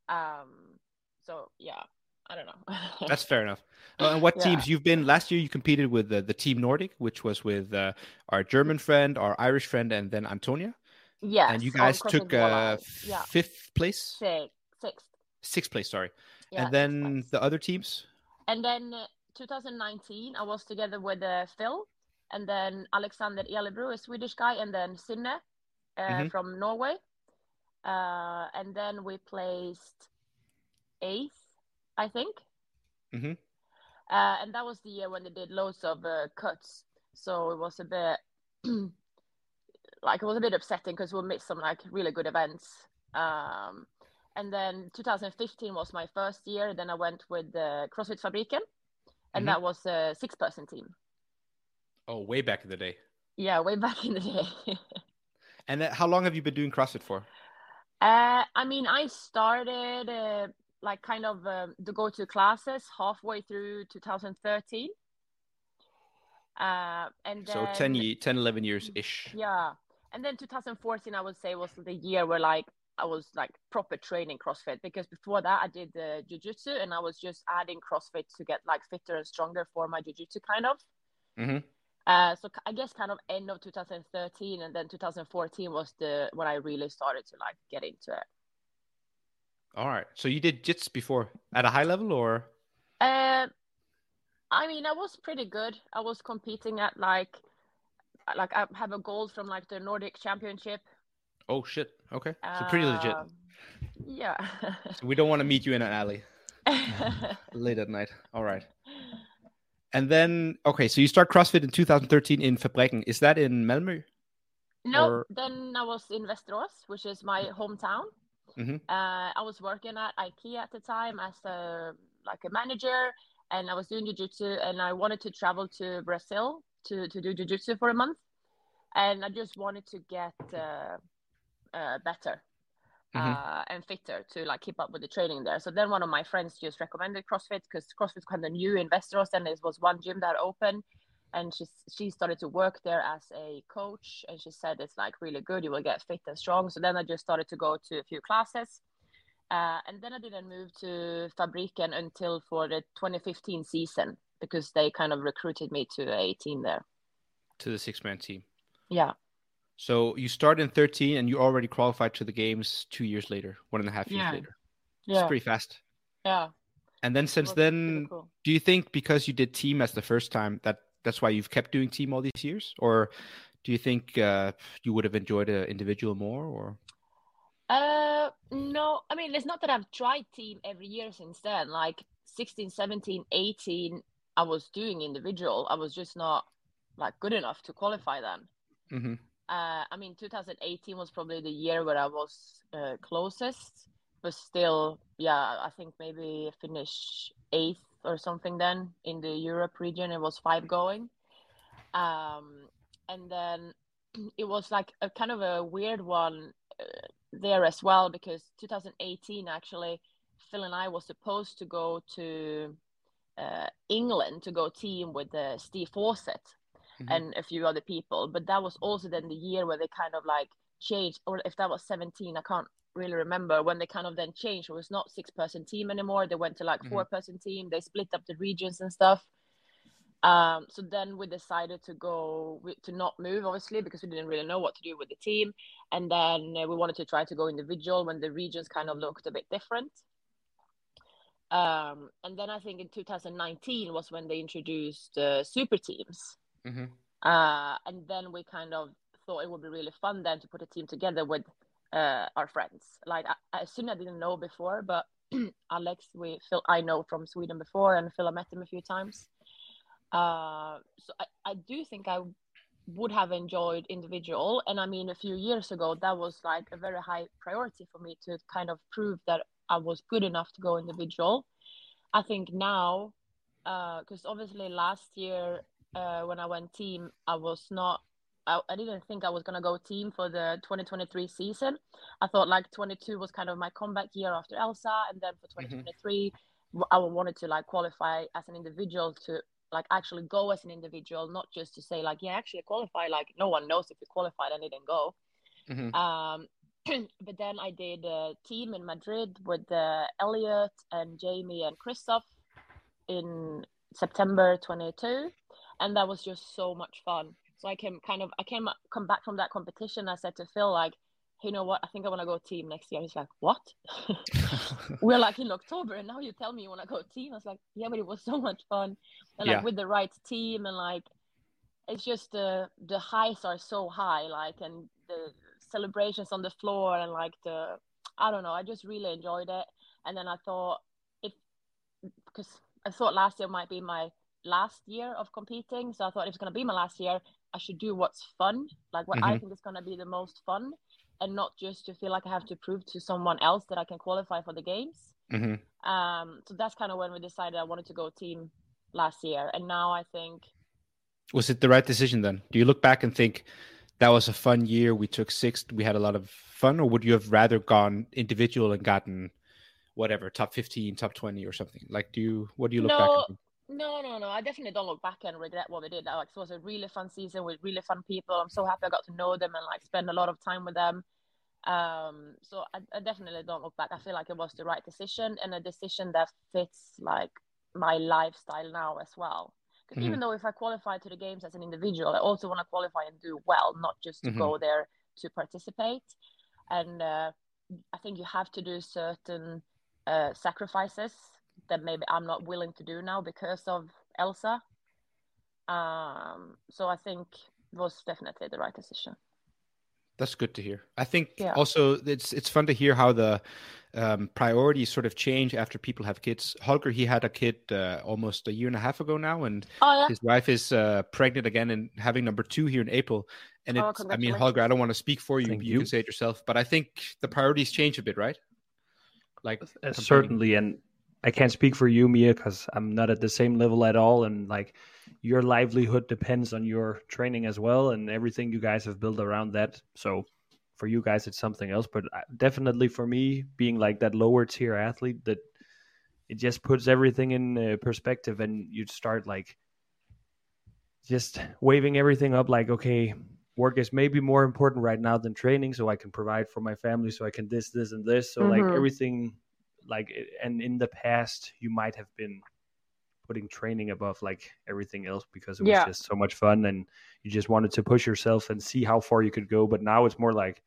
Um. So yeah, I don't know. That's fair enough. Uh, and what Yeah. teams you've been? Last year you competed with the, the Team Nordic, which was with uh, our German friend, our Irish friend, and then Antonia. yes. and you guys took uh, yeah fifth place, six sixth. sixth place. Sorry. Yeah, and then the other teams. And then uh, 2019, I was together with uh, Phil, and then Alexander Elebro, a Swedish guy, and then Sinne uh, Mhm. from Norway. Uh, and then we placed eighth, I think. Mhm. Uh, and that was the year when they did loads of uh, cuts. So it was a bit like it was a bit upsetting because we missed some like really good events. Um, and then 2015 was my first year. Then I went with the CrossFit Fabriken, and Mhm. that was a six-person team. Oh, way back in the day. Yeah, way back in the day. And uh, how long have you been doing CrossFit for? uh, I mean, I started uh, like kind of um, the go-to classes halfway through 2013. Uh, and then, So 10, ye- 10 11 years ish. Yeah. And then 2014, I would say, was the year where like I was like proper training CrossFit because before that I did the jiu-jitsu and I was just adding CrossFit to get like fitter and stronger for my jiu-jitsu kind of. Mhm. Uh, so I guess kind of end of 2013 and then 2014 was the when I really started to like get into it. All right. So you did jits before at a high level or? Uh, I mean, I was pretty good. I was competing at like, like I have a gold from like the Nordic Championship. Oh, shit. Okay. So pretty legit. Um, Yeah. So we don't want to meet you in an alley late at night. All right. And then, okay, so you start CrossFit in 2013 in Fabriken. Is that in Malmö? no, Or- then I was in Västerås, which is my hometown. Mhm. Uh, I was working at IKEA at the time as a like a manager, and I was doing jujitsu, and I wanted to travel to Brazil to to do jujitsu for a month, and I just wanted to get uh, uh, better. Mhm. Uh, and fitter to like keep up with the training there. So then one of my friends just recommended CrossFit because CrossFit kind of new in Västerås, and there was one gym that opened, and she she started to work there as a coach, and she said it's like really good. You will get fit and strong. So then I just started to go to a few classes, uh, and then I didn't move to Fabriken until for the 2015 season because they kind of recruited me to a team there. To the six man team. Yeah, So you start in 13 and you already qualified to the games two years later, one and a half years Yeah. later. yeah, It's pretty fast. yeah. And then since then, cool. do you think because you did team as the first time that that's why you've kept doing team all these years, or do you think uh, you would have enjoyed an individual more? Or Uh, no, I mean, it's not that I've tried team every year since then. Like 16, 17, 18, I was doing individual. I was just not like good enough to qualify then. hmm Uh, I mean, 2018 was probably the year where I was uh, closest, but still, yeah, I think maybe finish eighth or something then in the Europe region. It was five going. Um, and then it was like a kind of a weird one uh, there as well because 2018 actually Phil and I was supposed to go to uh, England to go team with Steve Fawcett Mhm. and a few other people, but that was also then the year where they kind of like changed, or if that was 17, I can't really remember when they kind of then changed. It was not six person team anymore. They went to like Mhm. four person team. They split up the regions and stuff. Um, so then we decided to go to not move, obviously, because we didn't really know what to do with the team. And then uh, we wanted to try to go individual when the regions kind of looked a bit different. Um, and then I think in 2019 was when they introduced uh, super teams. Hmm Uh, and then we kind of thought it would be really fun then to put a team together with uh, our friends. Like I, I assume I didn't know before, but Alex, we Phil, I know from Sweden before, and Phil, I met him a few times. Uh, so I, I do think I would have enjoyed individual, and I mean, a few years ago, that was like a very high priority for me to kind of prove that I was good enough to go individual. I think now, because obviously last year uh, when I went team, I was not. I, I didn't think I was gonna go team for the 2023 season. I thought like 22 was kind of my comeback year after Elsa, and then for 2023, I wanted to like qualify as an individual to like actually go as an individual, not just to say like yeah, actually qualify. Like no one knows if you qualified and didn't go. hmm Um, but then I did a team in Madrid with uh, Elliot and Jamie and Christoph in September 22, and that was just so much fun. So I came kind of I came come back from that competition. I said to Phil like, you know what? I think I want to go team next year. He's like, what? We're like in October, and now you tell me you want to go team. I was like, yeah, but it was so much fun, and like Yeah. with the right team, and like it's just the the highs are so high, like and the celebrations on the floor, and like the I don't know, I just really enjoyed it. And then I thought if because I thought last year might be my last year of competing, so I thought if it's gonna be my last year, I should do what's fun, like what I Mhm. think is gonna be the most fun, and not just to feel like I have to prove to someone else that I can qualify for the games. hmm Um, so that's kind of when we decided I wanted to go team last year, and now I think Was it the right decision then? Do you look back and think that was a fun year? We took sixth. We had a lot of fun, or would you have rather gone individual and gotten whatever top fifteen, top twenty, or something? Like, do you? What do you look back? No. Think? No, no, no. I definitely don't look back and regret what we did. Like, it was a really fun season with really fun people. I'm so happy I got to know them and like spend a lot of time with them. Um, so I, I definitely don't look back. I feel like it was the right decision and a decision that fits like my lifestyle now as well. Because even though if I qualify to the games as an individual, I also want to qualify and do well, not just to Mhm. go there to participate. And uh, I think you have to do certain uh, sacrifices that maybe I'm not willing to do now because of Elsa. Um, so I think it was definitely the right decision. That's good to hear. I think Yeah. also it's it's fun to hear how the um, priorities sort of change after people have kids. Holger, he had a kid uh, almost a year and a half ago now, and Oh yeah, his wife is uh, pregnant again and having number two here in April. And Oh, it's, I mean, Holger, I don't want to speak for you. Thank you you. can say it yourself, but I think the priorities change a bit, right? Like Uh, certainly and i can't speak for you mia because i'm not at the same level at all and like your livelihood depends on your training as well and everything you guys have built around that so for you guys it's something else but definitely for me being like that lower tier athlete that it just puts everything in uh, perspective and you start like just waving everything up like okay work is maybe more important right now than training so i can provide for my family so i can this this and this so like Mhm. everything like and in the past you might have been putting training above like everything else because it was Yeah. just so much fun and you just wanted to push yourself and see how far you could go but now it's more like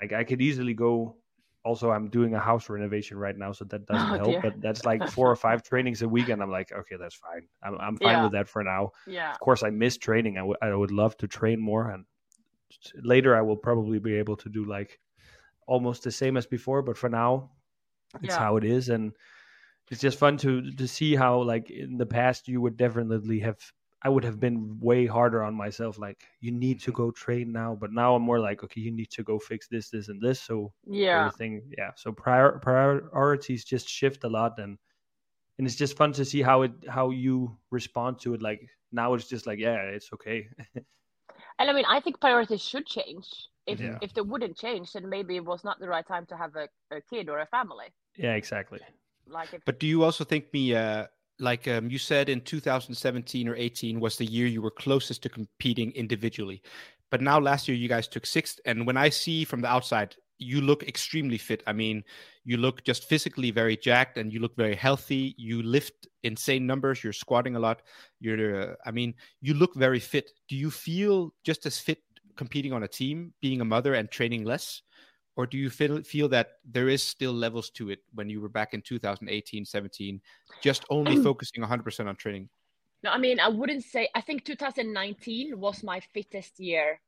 like i could easily go also i'm doing a house renovation right now so that oh, doesn't Oh, help dear. but that's like four or five trainings a week and i'm like okay that's fine i'm, I'm fine Yeah. with that for now Yeah. of course i miss training I would I would love to train more and later i will probably be able to do like almost the same as before but for now it's Yeah. how it is and it's just fun to to see how like in the past you would definitely have i would have been way harder on myself like you need to mm-hmm. go train now but now i'm more like okay you need to go fix this this and this so Yeah. everything yeah so prior priorities just shift a lot and and it's just fun to see how it how you respond to it like now it's just like yeah it's okay And I mean, I think priorities should change. If Yeah. if they wouldn't change, then maybe it was not the right time to have a, a kid or a family. yeah exactly Like if But do you also think me, uh, like um, you said in 2017 or 18 was the year you were closest to competing individually, but now last year you guys took sixth, and when I see from the outside, you look extremely fit. I mean, you look just physically very jacked, and you look very healthy. You lift insane numbers. You're squatting a lot. You're, uh, I mean, you look very fit. Do you feel just as fit competing on a team, being a mother and training less? or do you feel feel that there is still levels to it when you were back in 2018 17 just only focusing 100% on training no, I mean, I wouldn't say. I think 2019 was my fittest year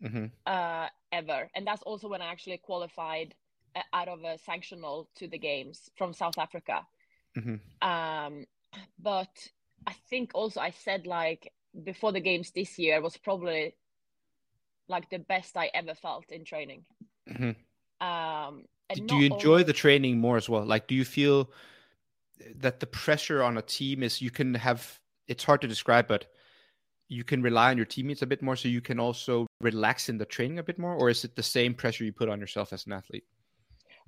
hmm uh, ever, and that's also when I actually qualified uh, out of a sanctional to the games from South Africa. hmm Um, but I think also I said like before the games this year was probably like the best I ever felt in training. hmm Um, do you enjoy only- the training more as well like do you feel that the pressure on a team is you can have it's hard to describe but you can rely on your teammates a bit more so you can also relax in the training a bit more or is it the same pressure you put on yourself as an athlete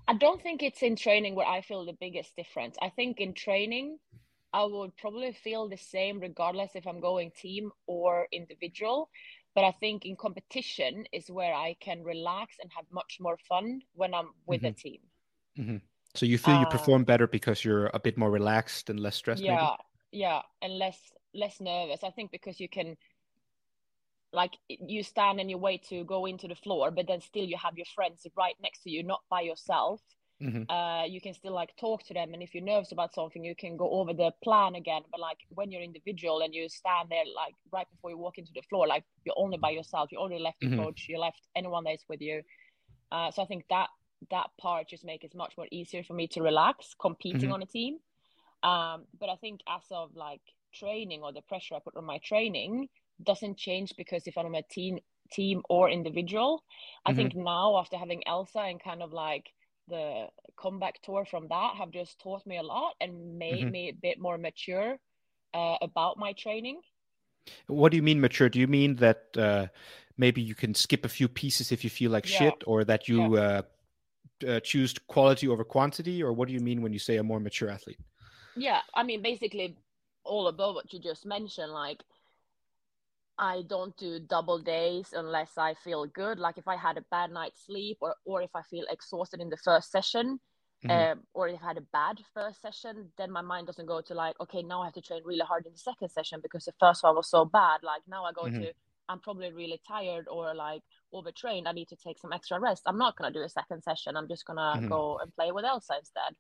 I don't think it's in training where I feel the biggest difference. I think in training, I would probably feel the same regardless if I'm going team or individual. But I think in competition is where I can relax and have much more fun when I'm with a team. so you feel you Uh, perform better because you're a bit more relaxed and less stressed maybe? yeah, yeah, and less less nervous. I think because you can like you stand and you wait to go into the floor, but then still you have your friends right next to you, not by yourself. Mhm. uh, you can still like talk to them and if you're nervous about something you can go over the plan again but like when you're individual and you stand there like right before you walk into the floor like you're only by yourself you only left your Mhm. coach you left anyone that's with you uh, so i think that that part just makes it much more easier for me to relax competing Mhm. on a team um, but i think as of like training or the pressure i put on my training doesn't change because if i'm a team team or individual i Mhm. think now after having elsa and kind of like the comeback tour from that have just taught me a lot and made Mhm. me a bit more mature uh, about my training. What do you mean mature? Do you mean that uh, maybe you can skip a few pieces if you feel like Yeah. shit, or that you uh, uh, choose quality over quantity, or what do you mean when you say a more mature athlete? Yeah, I mean, basically, all above what you just mentioned. Like, I don't do double days unless I feel good. Like, if I had a bad night's sleep, or or if I feel exhausted in the first session, Mhm. um, or if I had a bad first session, then my mind doesn't go to like, okay, now I have to train really hard in the second session because the first one was so bad. Like now I go Mhm. to, I'm probably really tired or like overtrained. I need to take some extra rest. I'm not gonna do a second session. I'm just gonna Mhm. go and play with Elsa instead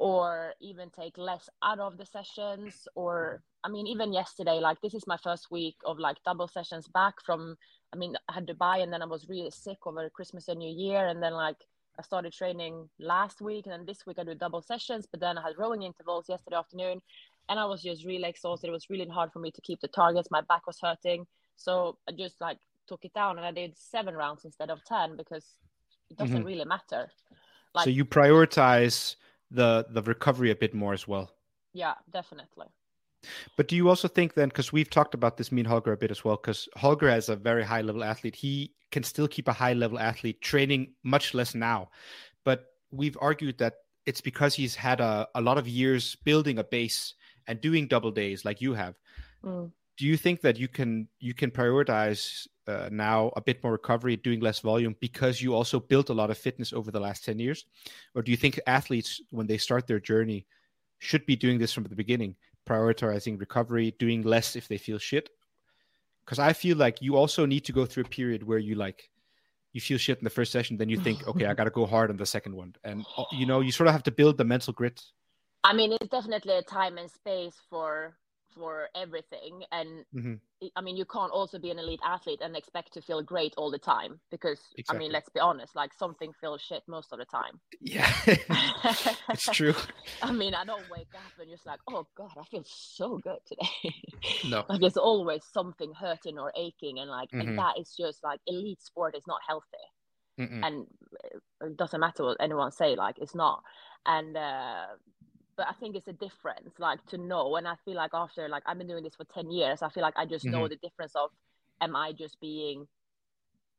or even take less out of the sessions or i mean even yesterday like this is my first week of like double sessions back from i mean i had dubai and then i was really sick over christmas and new year and then like i started training last week and then this week i do double sessions but then i had rowing intervals yesterday afternoon and i was just really exhausted. It was really hard for me to keep the targets. My back was hurting. So i just like took it down and i did seven rounds instead of 10 because it doesn't Mhm. really matter. Like, so you prioritize the the recovery a bit more as well. yeah, definitely. But do you also think then, because we've talked about this, me and Holger a bit as well, because Holger as a very high level athlete, he can still keep a high level athlete training much less now. But we've argued that it's because he's had a, a lot of years building a base and doing double days like you have. Mm. Do you think that you can you can prioritize uh, now a bit more recovery, doing less volume because you also built a lot of fitness over the last 10 years? Or do you think athletes, when they start their journey, should be doing this from the beginning, prioritizing recovery, doing less if they feel shit? Because I feel like you also need to go through a period where you like, you feel shit in the first session, then you think, okay, I got to go hard on the second one. And, uh, you know, you sort of have to build the mental grit. I mean, it's definitely a time and space for for everything, and Mhm. I- mean, you can't also be an elite athlete and expect to feel great all the time because I mean, let's be honest, like something feels shit most of the time. Yeah, it's true. I mean, I don't wake up and just like, oh god, I feel so good today. No. like there's always something hurting or aching, and like, Mhm. and that is just like elite sport is not healthy Mm-mm. and it doesn't matter what anyone say like it's not and uh but i think it's a difference like to know. And i feel like after like i've been doing this for 10 years i feel like i just know the difference of am i just being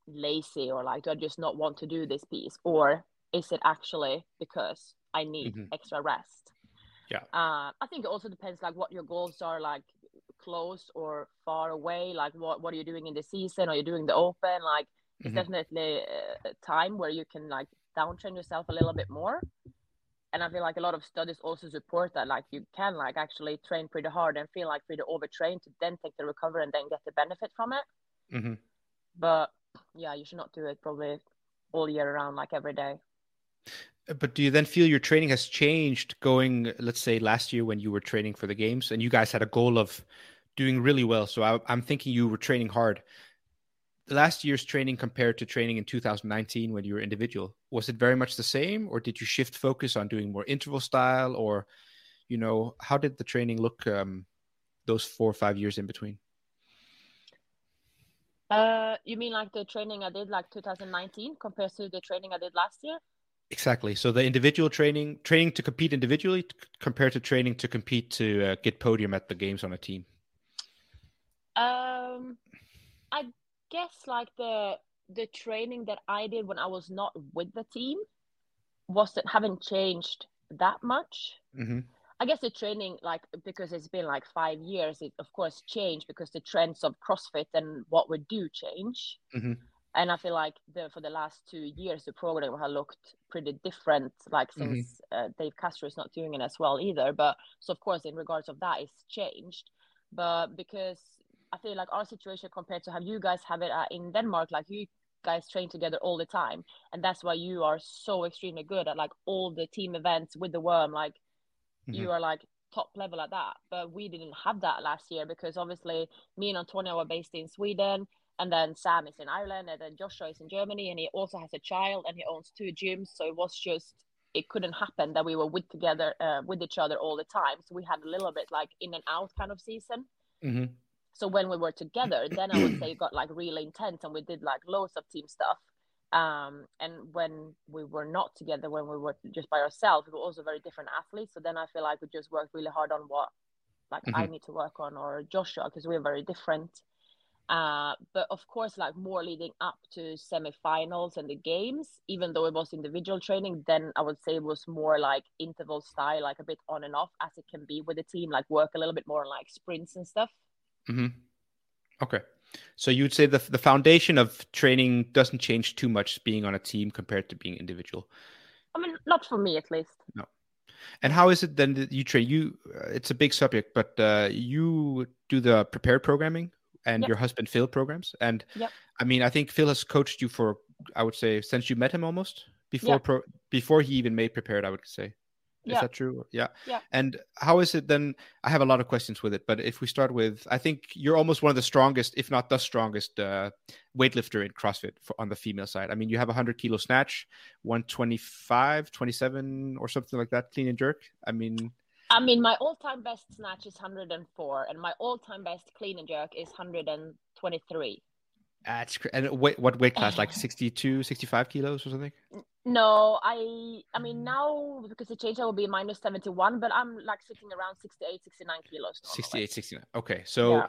lazy or like do i just not want to do this piece? Or is it actually because i need Mhm. extra rest? Yeah. uh i think it also depends like what your goals are like close or far away. Like what what are you doing in the season? Are you doing the open? Like it's Mhm. definitely a time where you can like downtrain yourself a little bit more and i feel like a lot of studies also support that like you can like actually train pretty hard and feel like pretty overtrained to then take the recovery and then get the benefit from it Mhm. but yeah you should not do it probably all year around like every day But do you then feel your training has changed going, let's say, last year when you were training for the games and you guys had a goal of doing really well? So I, I'm thinking you were training hard. Last year's training compared to training in 2019 when you were individual, was it very much the same or did you shift focus on doing more interval style or, you know, how did the training look um, those four or five years in between? uh you mean like the training i did like 2019 compared to the training i did last year Exactly. So the individual training, training to compete individually t- compared to training to compete to uh, get podium at the games on a team. Um, I guess like the the training that I did when I was not with the team wasn't haven't changed that much. hmm I guess the training, like because it's been like five years, it of course changed because the trends of CrossFit and what we do change. Mhm. And I feel like the for the last two years, the program has looked pretty different. Like Mhm. since uh, Dave Castro is not doing it as well either. But so of course, in regards of that, it's changed. But because I feel like our situation compared to how you guys have it uh, in Denmark, like you guys train together all the time, and that's why you are so extremely good at like all the team events with the worm, like you are like top level at that. But we didn't have that last year because obviously me and Antonio were based in Sweden, and then Sam is in Ireland, and then Joshua is in Germany, and he also has a child, and he owns two gyms. So it was just it couldn't happen that we were with together uh, with each other all the time. So we had a little bit like in and out kind of season. hmm So when we were together, then I would say it got like really intense, and we did like loads of team stuff. Um, and when we were not together, when we were just by ourselves, we were also very different athletes. So then I feel like we just worked really hard on what like I need to work on or Joshua because we're very different. Uh, but of course, like more leading up to semifinals and the games, even though it was individual training, then I would say it was more like interval style, like a bit on and off as it can be with the team, like work a little bit more on like sprints and stuff. Hmm Okay. So you would say the the foundation of training doesn't change too much being on a team compared to being individual. I mean, not for me at least. No. And how is it then that you train? You, uh, it's a big subject, but uh, you do the prepared programming, and Yep. your husband Phil programs. And Yep. I mean, I think Phil has coached you for, I would say, since you met him almost before Yeah. pro, before he even made prepared. I would say. Is Yeah. that true? Yeah. Yeah. And how is it then? I have a lot of questions with it, but if we start with, I think you're almost one of the strongest, if not the strongest, uh, weightlifter in CrossFit for, on the female side. I mean, you have a 100 kilo snatch, 125, 27, or something like that, clean and jerk. I mean, I mean, my all-time best snatch is 104, and my all-time best clean and jerk is 123. That's cra- and wait, what weight class? Like 62, 65 kilos or something? No, I I mean now because the change I will be minus 71, but I'm like sitting around 68, 69 kilos. normally. 68, 69. Okay, so Yeah.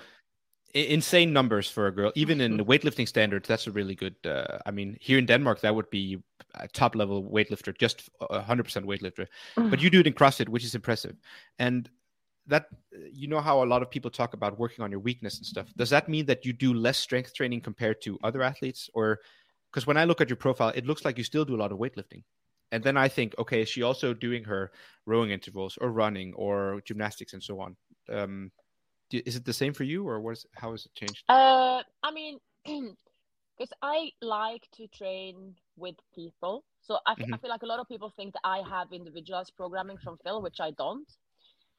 insane numbers for a girl. Even in the weightlifting standards, that's a really good. Uh, I mean, here in Denmark, that would be a top level weightlifter, just a hundred percent weightlifter. But you do it in CrossFit, which is impressive. And that you know how a lot of people talk about working on your weakness and stuff. Does that mean that you do less strength training compared to other athletes, or because when I look at your profile, it looks like you still do a lot of weightlifting. And then I think, okay, is she also doing her rowing intervals or running or gymnastics and so on? Um, do- is it the same for you, or what is how has it changed? Uh, I mean, because I like to train with people. So I, f- I Mhm. feel like a lot of people think that I have individualized programming from Phil, which I don't.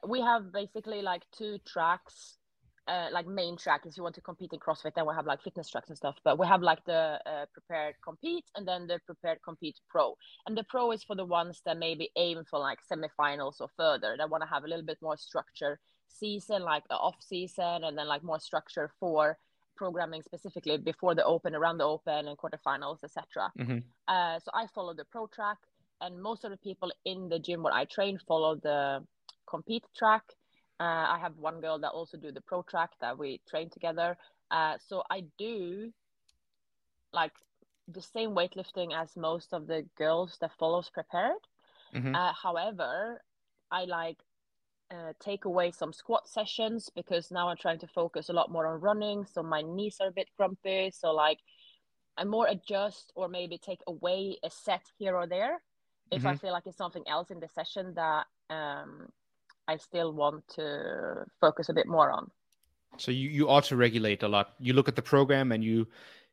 We have basically like two tracks, uh, like main track if you want to compete in CrossFit. Then we have like fitness tracks and stuff. But we have like the uh, prepared compete and then the prepared compete pro. And the pro is for the ones that maybe aim for like semifinals or further. That want to have a little bit more structure season, like the off season, and then like more structure for programming specifically before the open, around the open, and quarterfinals, etc. Mhm. Uh, so I follow the pro track, and most of the people in the gym where I train follow the compete track. Uh, I have one girl that also do the pro track that we train together. Uh, so I do like the same weightlifting as most of the girls that follows prepared. Mhm. Uh, however, I like uh, take away some squat sessions because now I'm trying to focus a lot more on running. So my knees are a bit grumpy. So like I more adjust or maybe take away a set here or there if I feel like it's something else in the session that um, I still want to focus a bit more on. So you you auto regulate a lot. You look at the program and you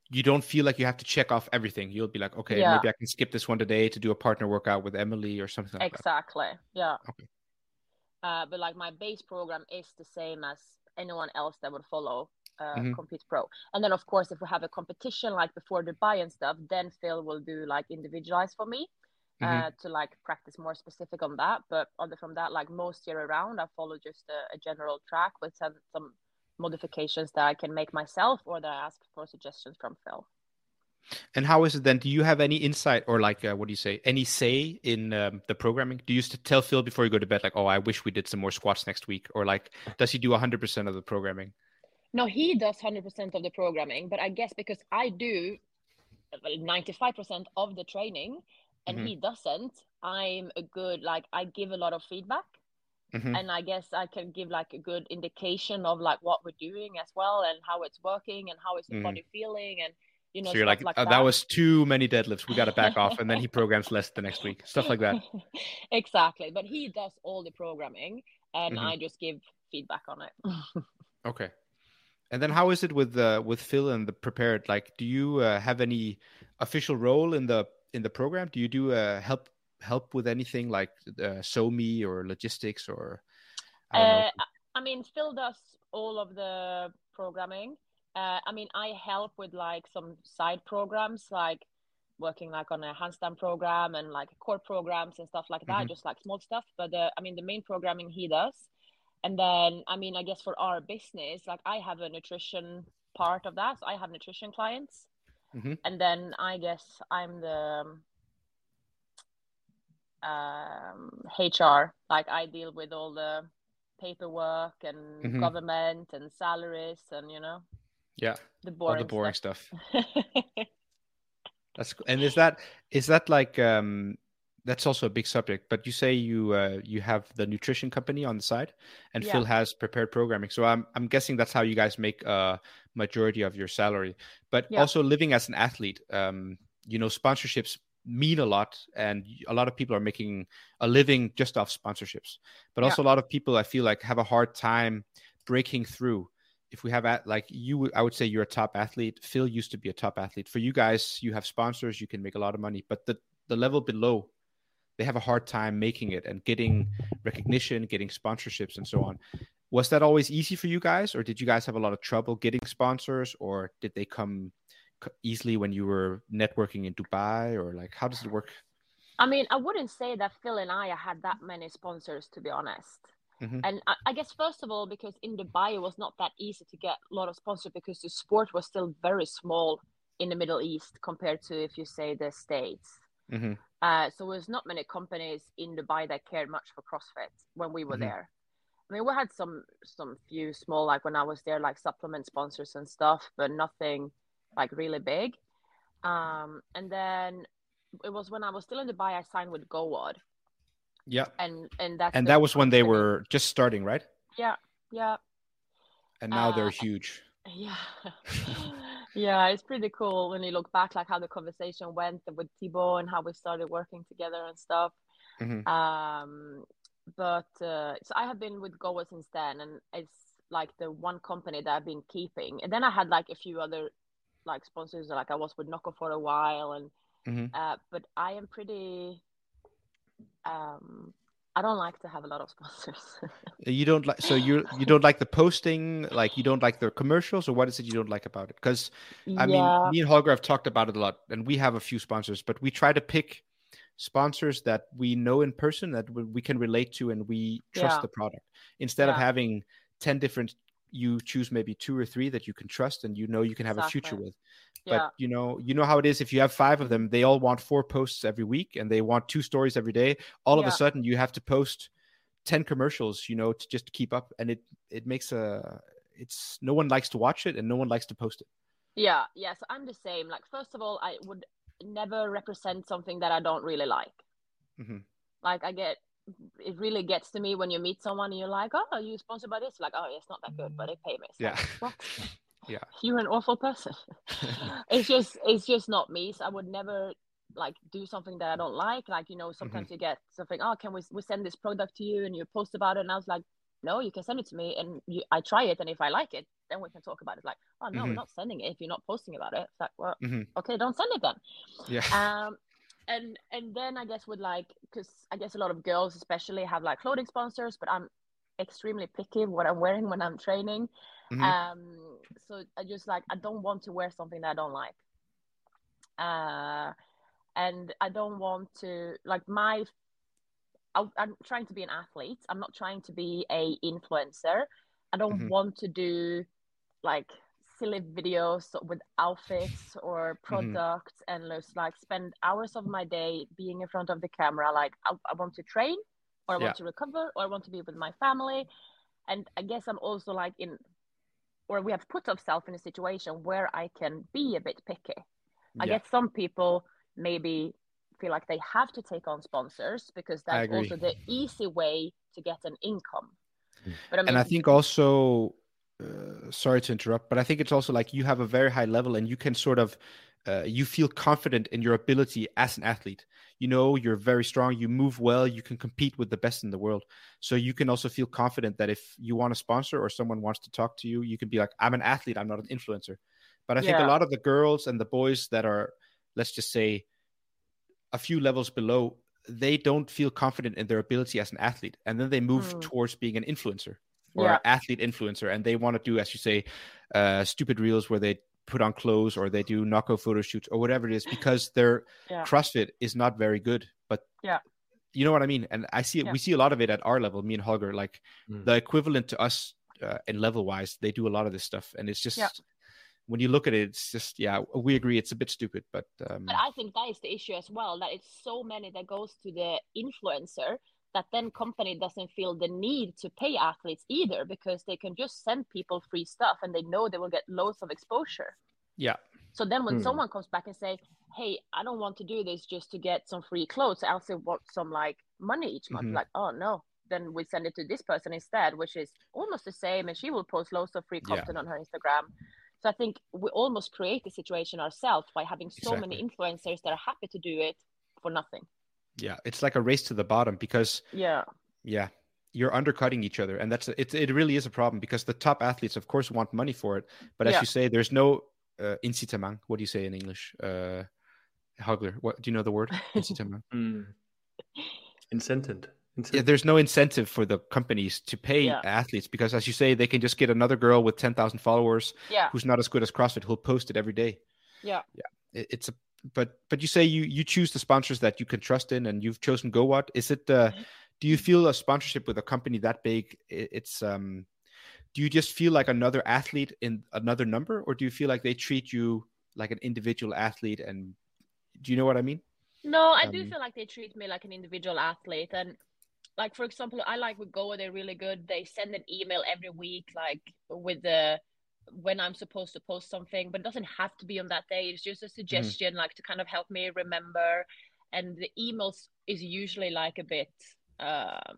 you don't feel like you have to check off everything. You'll be like, okay, Yeah. maybe I can skip this one today to do a partner workout with Emily or something like that. Exactly. Yeah. Okay. Uh, but like my base program is the same as anyone else that would follow uh, Mhm. Compete Pro. And then of course, if we have a competition like before Dubai and stuff, then Phil will do like individualized for me. Mhm. Uh, to like practice more specific on that, but other from that, like most year around, I follow just a, a general track with some some modifications that I can make myself or that I ask for suggestions from Phil. And how is it then? Do you have any insight or like uh, what do you say? Any say in um, the programming? Do you used to tell Phil before you go to bed, like, oh, I wish we did some more squats next week, or like, does he do hundred percent of the programming? No, he does 100% of the programming, but I guess because I do 95% of the training and Mhm. he doesn't, I'm a good, like, I give a lot of feedback. Mhm. And I guess I can give like a good indication of like what we're doing as well and how it's working and how is the Mhm. body feeling and, you know, so you're like, like, "Oh, that was too many deadlifts. We got to back off, and then he programs less the next week, stuff like that. exactly. But he does all the programming and Mhm. I just give feedback on it. Okay. And then how is it with uh, with Phil and the prepared? Like, do you uh, have any official role in the in the program? Do you do uh, help help with anything like uh, SoMe or logistics or I? Uh, I- mean, Phil does all of the programming. Uh, I mean, I help with like some side programs, like working like on a handstand program and like core programs and stuff like that, Mhm. just like small stuff. But uh, I mean, the main programming he does. And then, I mean, I guess for our business, like I have a nutrition part of that. So I have nutrition clients. Mhm. And then I guess I'm the um, HR. Like I deal with all the paperwork and Mhm. government and salaries and you know Yeah, the all boring, the boring stuff. stuff. That's and is that is that like um that's also a big subject. But you say you uh, you have the nutrition company on the side, and Yeah. Phil has prepared programming. So I'm I'm guessing that's how you guys make a majority of your salary. But Yeah. also living as an athlete, um, you know, sponsorships mean a lot, and a lot of people are making a living just off sponsorships. But Yeah. also a lot of people I feel like have a hard time breaking through if we have at like you i would say you're a top athlete phil used to be a top athlete for you guys you have sponsors you can make a lot of money but the the level below they have a hard time making it and getting recognition getting sponsorships and so on was that always easy for you guys or did you guys have a lot of trouble getting sponsors or did they come easily when you were networking in dubai or like how does it work I mean, I wouldn't say that Phil and I had that many sponsors, to be honest. Mhm. And I, I guess first of all, because in Dubai it was not that easy to get a lot of sponsors because the sport was still very small in the Middle East compared to if you say the States. Mhm. Uh, so there's not many companies in Dubai that cared much for CrossFit when we were Mhm. there. I mean, we had some some few small like when I was there, like supplement sponsors and stuff, but nothing like really big. Um, and then it was when I was still in Dubai, I signed with GOWOD, Yeah. and and that's And that was when they were just starting, right? yeah yeah And now they're Uh, huge. yeah yeah it's pretty cool when you look back like how the conversation went with Thibaut and how we started working together and stuff Mhm. um but uh, so I have been with GOWOD since then and it's like the one company that I've been keeping and then I had like a few other like sponsors like I was with Nocco for a while and Mhm. uh but I am pretty um I don't like to have a lot of sponsors You don't like so you you don't like the posting, like you don't like the commercials, or what is it you don't like about it? Because I yeah mean, me and Holger have talked about it a lot, and we have a few sponsors, but we try to pick sponsors that we know in person that we can relate to and we trust Yeah. the product instead of having 10 different you choose maybe two or three that you can trust and you know you can have a future Exactly. with yeah but you know you know how it is if you have five of them they all want four posts every week and they want two stories every day all of a sudden you have to post 10 commercials you know to just keep up and it it makes a it's no one likes to watch it and no one likes to post it Yeah, yes, I'm the same. Like, first of all, I would never represent something that I don't really like. Mhm. Like, I get it really gets to me when you meet someone and you're like, "Oh, are you sponsored by this?" Like, "Oh, it's not that good, but they pay me." It's Yeah. like. Yeah. You're an awful person. it's just, it's just not me. So I would never like do something that I don't like. Like, you know, sometimes Mm-hmm. you get something. Oh, can we we send this product to you and you post about it? And I was like, no, you can send it to me and you, I try it. And if I like it, then we can talk about it. Like, oh no, Mhm. we're not sending it if you're not posting about it. It's like, well, Mhm. okay, don't send it then. yeah Um, and and then I guess with like, because I guess a lot of girls especially have like clothing sponsors, but I'm extremely picky what I'm wearing when I'm training. Mhm. Um, so I just like I don't want to wear something that I don't like. Uh, and I don't want to like my. I, I'm trying to be an athlete. I'm not trying to be a influencer. I don't Mhm. want to do like silly videos with outfits or mm-hmm. products and just like spend hours of my day being in front of the camera. Like I, I want to train or I Yeah. want to recover or I want to be with my family. And I guess I'm also like in, or we have put ourselves in a situation where I can be a bit picky. I Yeah. guess some people maybe feel like they have to take on sponsors because that's also the easy way to get an income. Mm. But I mean, and I think also, uh, sorry to interrupt, but I think it's also like you have a very high level and you can sort of, uh, you feel confident in your ability as an athlete. You know, you're very strong, you move well, you can compete with the best in the world. So you can also feel confident that if you want a sponsor or someone wants to talk to you, you can be like, I'm an athlete, I'm not an influencer. But I think a lot of the girls and the boys that are, let's just say, a few levels below, they don't feel confident in their ability as an athlete. And then they move Mm. towards being an influencer or Yeah. athlete influencer. And they want to do, as you say, uh, stupid reels where they put on clothes or they do knockout photo shoots or whatever it is because their Yeah. CrossFit is not very good. But Yeah. you know what I mean? And I see it, Yeah. we see a lot of it at our level, me and Holger, like Mm. the equivalent to us uh, in level wise, they do a lot of this stuff. And it's just, Yeah. when you look at it, it's just, yeah, we agree it's a bit stupid, but um, But I think that is the issue as well. That it's so many that goes to the influencer that then company doesn't feel the need to pay athletes either because they can just send people free stuff and they know they will get loads of exposure. yeah. So then when Hmm. someone comes back and say, "Hey, I don't want to do this just to get some free clothes. I also want some like money each month." Mhm. Like, oh no, then we send it to this person instead, which is almost the same, and she will post loads of free Yeah. content on her Instagram. So I think we almost create the situation ourselves by having so many influencers that are happy to do it for nothing. Yeah. It's like a race to the bottom because Yeah, yeah you're undercutting each other and that's it it really is a problem because the top athletes of course want money for it but as Yeah. you say there's no uh, incitament what do you say in english uh Holger, what do you know the word incitament Mm. Incented. yeah, there's no incentive for the companies to pay Yeah. athletes because as you say they can just get another girl with 10,000 followers yeah, who's not as good as CrossFit who'll post it every day yeah. it, it's a but but you say you you choose the sponsors that you can trust in and you've chosen GOWOD. Is it uh Mm-hmm. do you feel a sponsorship with a company that big it's um do you just feel like another athlete in another number or do you feel like they treat you like an individual athlete and do you know what I mean? No, I do Um, feel like they treat me like an individual athlete. And like for example, I like with GOWOD, they're really good. They send an email every week, like with the when I'm supposed to post something, but it doesn't have to be on that day. It's just a suggestion, like to kind of help me remember. And the emails is usually like a bit um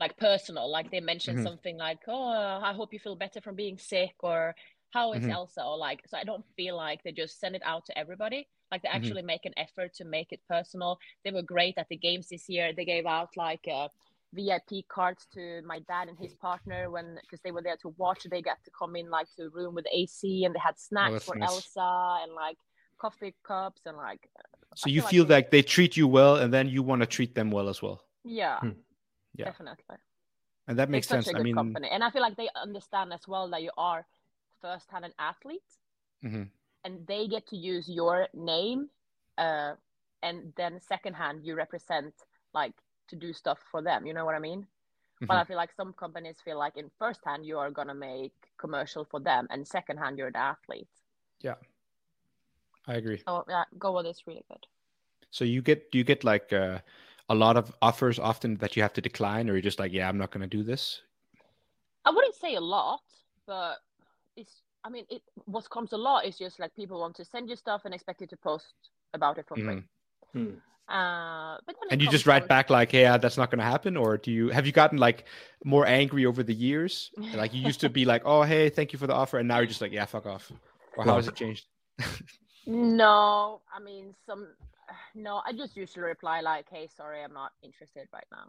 like personal, like they mention Mhm. something like, "Oh, I hope you feel better from being sick," or "How is Mhm. Elsa?" Or like, so I don't feel like they just send it out to everybody. Like they Mhm. actually make an effort to make it personal. They were great at the games this year. They gave out like uh, VIP cards to my dad and his partner when because they were there to watch. They got to come in like to a room with AC and they had snacks that's for nice. Elsa and like coffee cups and like So I you feel like feel they- like they treat you well, and then you want to treat them well as well, yeah, Hmm. Yeah. definitely. and that It's makes such sense. a I good mean, company, and I feel like they understand as well that you are first-hand an athlete, Mhm. and they get to use your name, uh, and then second-hand you represent like to do stuff for them. You know what I mean? But Mhm. I feel like some companies feel like in first-hand you are gonna make commercial for them, and second-hand you're the athlete. Yeah, I agree. So yeah, GOWOD is really good. So you get do you get like uh, a lot of offers often that you have to decline, or you're just like, yeah, I'm not to do this. I wouldn't say a lot, but it's. I mean, it what comes a lot is just like people want to send you stuff and expect you to post about it for free. Hmm. Uh, but And you just write down- back like, yeah, that's not going to happen, or do you have you gotten like more angry over the years? Like you used to be like, oh, hey, thank you for the offer, and now you're just like, yeah, fuck off. Or how has it changed? No, I mean some. No, I just usually reply like, "Hey, sorry, I'm not interested right now."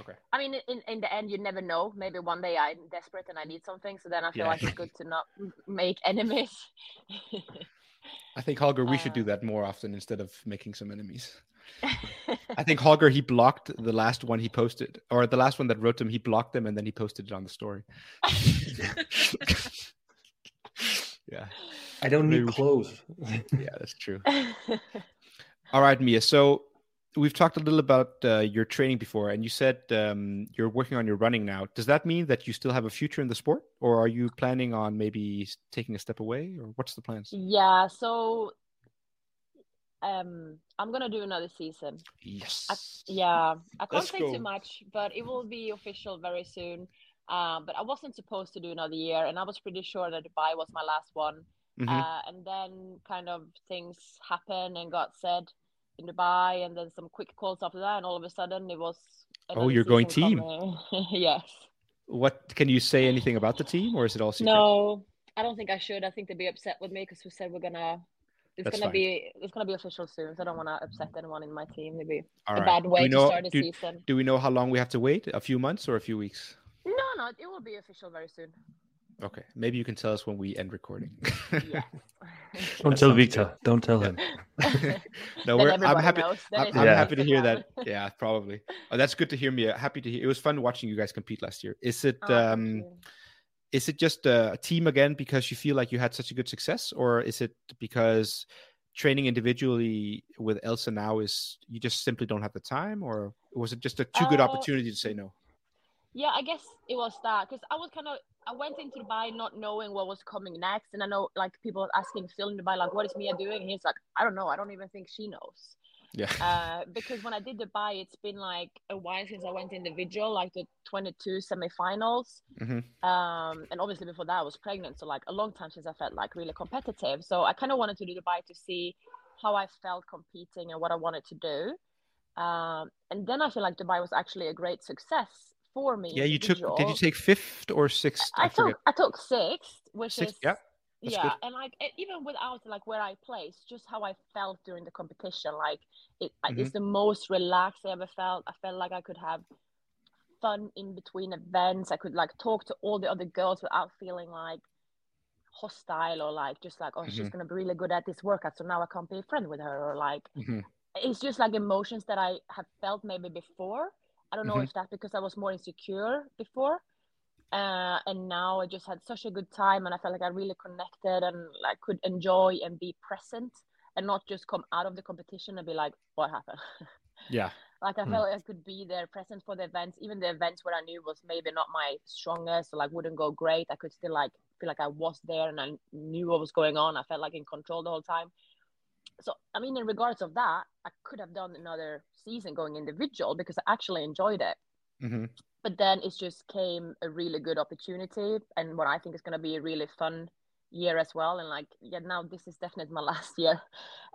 Okay. I mean, in in the end, you never know. Maybe one day I'm desperate and I need something, so then I feel Yeah. like it's good to not make enemies. I think Holger, we should do Uh, that more often instead of making some enemies. I think Holger he blocked the last one he posted, or the last one that wrote to him. He blocked them and then he posted it on the story. yeah, I don't need Maybe- clothes. yeah, that's true. All right, Mia. So we've talked a little about uh, your training before, and you said um, you're working on your running now. Does that mean that you still have a future in the sport, or are you planning on maybe taking a step away, or what's the plans? yeah. So, um, I'm gonna do another season. Yes. Yeah, I can't Let's say go. too much, but it will be official very soon. Um, but I wasn't supposed to do another year, and I was pretty sure that Dubai was my last one. Mhm. Uh, and then kind of things happened and got said in Dubai, and then some quick calls after that, and all of a sudden it was. Oh, you're going team. yes. What can you say anything about the team, or is it all secret? No, I don't think I should. I think they'd be upset with me because we said we're gonna. It's That's gonna fine. be it's gonna be official soon, so I don't want to upset mm-hmm. anyone in my team. It'd be All a right. bad way we to start a do, season. do we know how long we have to wait? A few months or a few weeks? No, no, it will be official very soon. Okay. Maybe you can tell us when we end recording. Yes. Don't tell sounds Viktor. Don't tell him. no, we're, I'm happy. I'm, I'm Yeah. happy to hear that. Yeah, probably. Oh, that's good to hear, me. Happy to hear. It was fun watching you guys compete last year. Is it Oh, um is it just a team again because you feel like you had such a good success, or is it because training individually with Elsa now is you just simply don't have the time, or was it just a too good Uh, opportunity to say no? Yeah, I guess it was that because I was kind of I went into Dubai not knowing what was coming next, and I know like people asking Phil in Dubai like, "What is Mia doing?" And he's like, "I don't know. I don't even think she knows." Yeah. Uh, because when I did Dubai, it's been like a while since I went individual, like the 22 semifinals. Mhm. Um, and obviously before that I was pregnant, so like a long time since I felt like really competitive. So I kind of wanted to do Dubai to see how I felt competing and what I wanted to do. Um, and then I feel like Dubai was actually a great success for me. Yeah, you took. Did you take fifth or sixth? I forget. took I took sixth, which Sixth, is yeah, that's yeah, good. and like even without like where I placed, just how I felt during the competition, like it Mm-hmm. it's the most relaxed I ever felt. I felt like I could have fun in between events. I could like talk to all the other girls without feeling like hostile or like just like oh she's Mhm. gonna be really good at this workout, so now I can't be a friend with her or like Mhm. it's just like emotions that I have felt maybe before. I don't know Mhm. if that's because I was more insecure before. Uh, and now I just had such a good time and I felt like I really connected and like could enjoy and be present and not just come out of the competition and be like, what happened? Yeah. like I Hmm. felt like I could be there present for the events, even the events where I knew was maybe not my strongest or like wouldn't go great. I could still like feel like I was there and I knew what was going on. I felt like in control the whole time. So I mean, in regards of that, I could have done another season going individual because I actually enjoyed it. hmm But then it just came a really good opportunity, and what I think is going to be a really fun year as well. And like, yeah, now this is definitely my last year,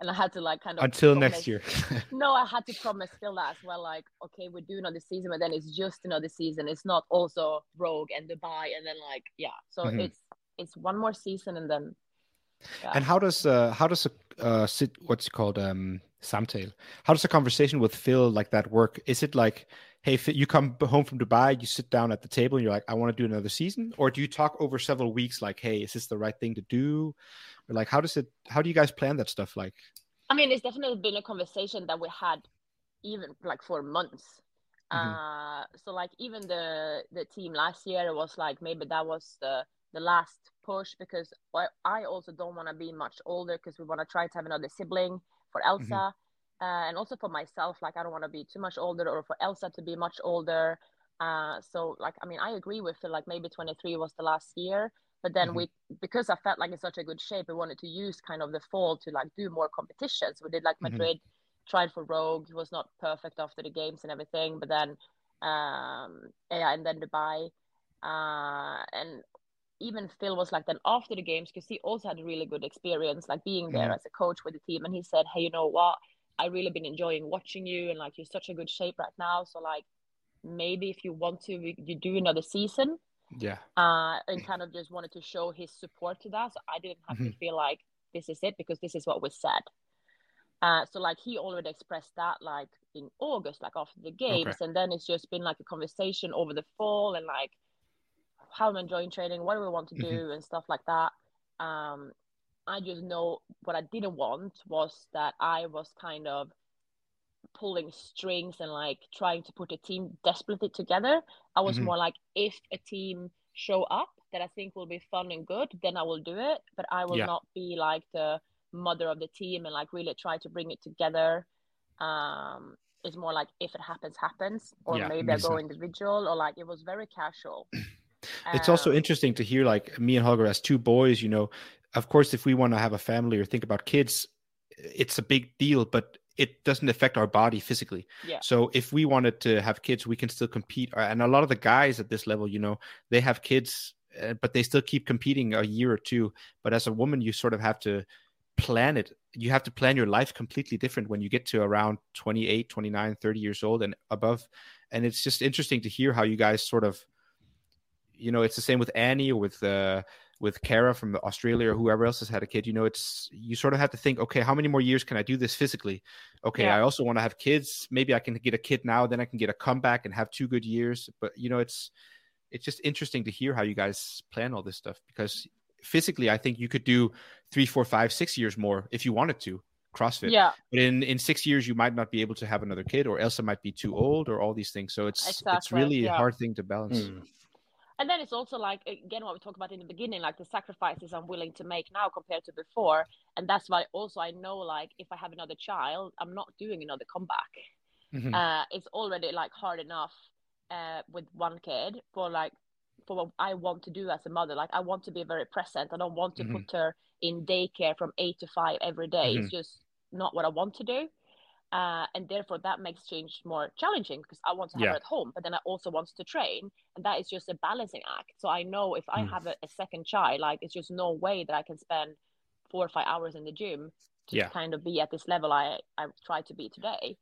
and I had to like kind of Until promise- next year. no, I had to promise Phil that as well. Like, okay, we're doing another season, but then it's just another season. It's not also Rogue and Dubai, and then like, yeah. So Mhm. it's it's one more season, and then yeah. And how does uh how does a uh sit what's called um samtale? How does a conversation with Phil like that work? Is it like, hey, Phil, you come home from Dubai, you sit down at the table, and you're like, I want to do another season, or do you talk over several weeks, like, hey, is this the right thing to do? Or like, how does it? How do you guys plan that stuff? Like, I mean, it's definitely been a conversation that we had even like for months. Mhm. Uh, so like even the the team last year, it was like maybe that was the the last push because I, I also don't want to be much older because we want to try to have another sibling for Elsa, uh, and also for myself. Like I don't want to be too much older, or for Elsa to be much older. Uh, so like I mean, I agree with Phil. Like maybe twenty three was the last year, but then Mhm. we because I felt like in such a good shape, we wanted to use kind of the fall to like do more competitions. We did like Mhm. Madrid, tried for Rogue. It was not perfect after the games and everything, but then um yeah, and then Dubai, uh, and even Phil was like then after the games because he also had a really good experience like being there Mhm. as a coach with the team, and he said, hey, you know what? I really been enjoying watching you, and like you're such a good shape right now. So like maybe if you want to, you do another season yeah, uh, and kind of just wanted to show his support to that. So I didn't have to Mhm. feel like this is it because this is what was said. Uh, so like he already expressed that like in August, like after the games, and then it's just been like a conversation over the fall and like how I'm enjoying training, what do we want to do, and stuff like that. Um, I just know what I didn't want was that I was kind of pulling strings and like trying to put a team desperately together. I was Mhm. more like if a team show up that I think will be fun and good, then I will do it. But I will Yeah. not be like the mother of the team and like really try to bring it together. Um, it's more like if it happens, happens, or Yeah, maybe I go sense. individual, or like it was very casual. it's also Um, interesting to hear like me and Holger as two boys. You know, of course, if we want to have a family or think about kids, it's a big deal, but it doesn't affect our body physically. Yeah. So if we wanted to have kids, we can still compete. Uh, And a lot of the guys at this level, you know, they have kids, uh, but they still keep competing a year or two. But as a woman, you sort of have to plan it. You have to plan your life completely different when you get to around 28, 29, 30 years old and above. And it's just interesting to hear how you guys sort of, you know, it's the same with Annie or with, uh, with Kara from Australia or whoever else has had a kid, you know, it's you sort of have to think, okay, how many more years can I do this physically? Okay, Yeah. I also want to have kids. Maybe I can get a kid now, then I can get a comeback and have two good years. But you know, it's it's just interesting to hear how you guys plan all this stuff because physically, I think you could do three, four, five, six years more if you wanted to CrossFit. yeah, But in in six years, you might not be able to have another kid, or Elsa might be too old, or all these things. So it's it's Exactly, really a hard thing to balance. Hmm. And then it's also like again what we talked about in the beginning like the sacrifices i'm willing to make now compared to before and that's why also i know like if i have another child i'm not doing another comeback Mhm. uh it's already like hard enough uh with one kid for like for what i want to do as a mother like i want to be very present i don't want to Mhm. put her in daycare from eight to five every day. Mm-hmm. it's just not what i want to do uh, and therefore that makes change more challenging because I want to have Yeah. her at home, but then I also want to train, and that is just a balancing act. So I know if I Mm. have a, a second child, like it's just no way that I can spend four or five hours in the gym to Yeah. kind of be at this level I I try to be today.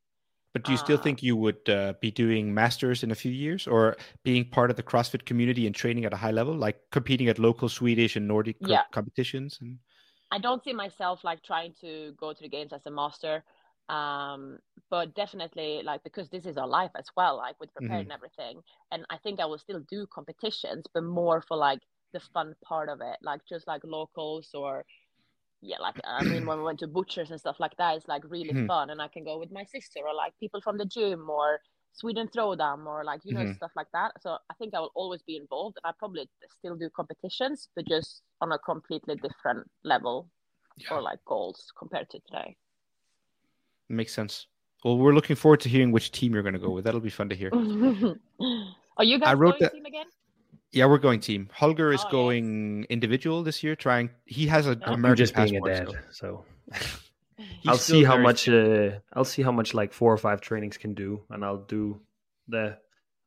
But do you still Uh, think you would uh, be doing masters in a few years, or being part of the CrossFit community and training at a high level, like competing at local Swedish and Nordic co- competitions? And I don't see myself like trying to go to the games as a master. Um, but definitely like because this is our life as well, like with prepared and everything. And I think I will still do competitions, but more for like the fun part of it, like just like locals or yeah, like I mean when we went to butchers and stuff like that, it's like really Mhm. fun and I can go with my sister or like people from the gym or Sweden Throwdown or like you know Mhm. stuff like that. So I think I will always be involved and I probably still do competitions, but just on a completely different level Yeah. or like goals compared to today. Makes sense. Well, we're looking forward to hearing which team you're going to go with. That'll be fun to hear. Are you guys I wrote going that- team again? Yeah, we're going team. Holger is Oh, yes. going individual this year. Trying, he has a Yeah. I'm I'm American just being a passport, dad, so- so He's I'll see how much. Uh, I'll see how much like four or five trainings can do, and I'll do the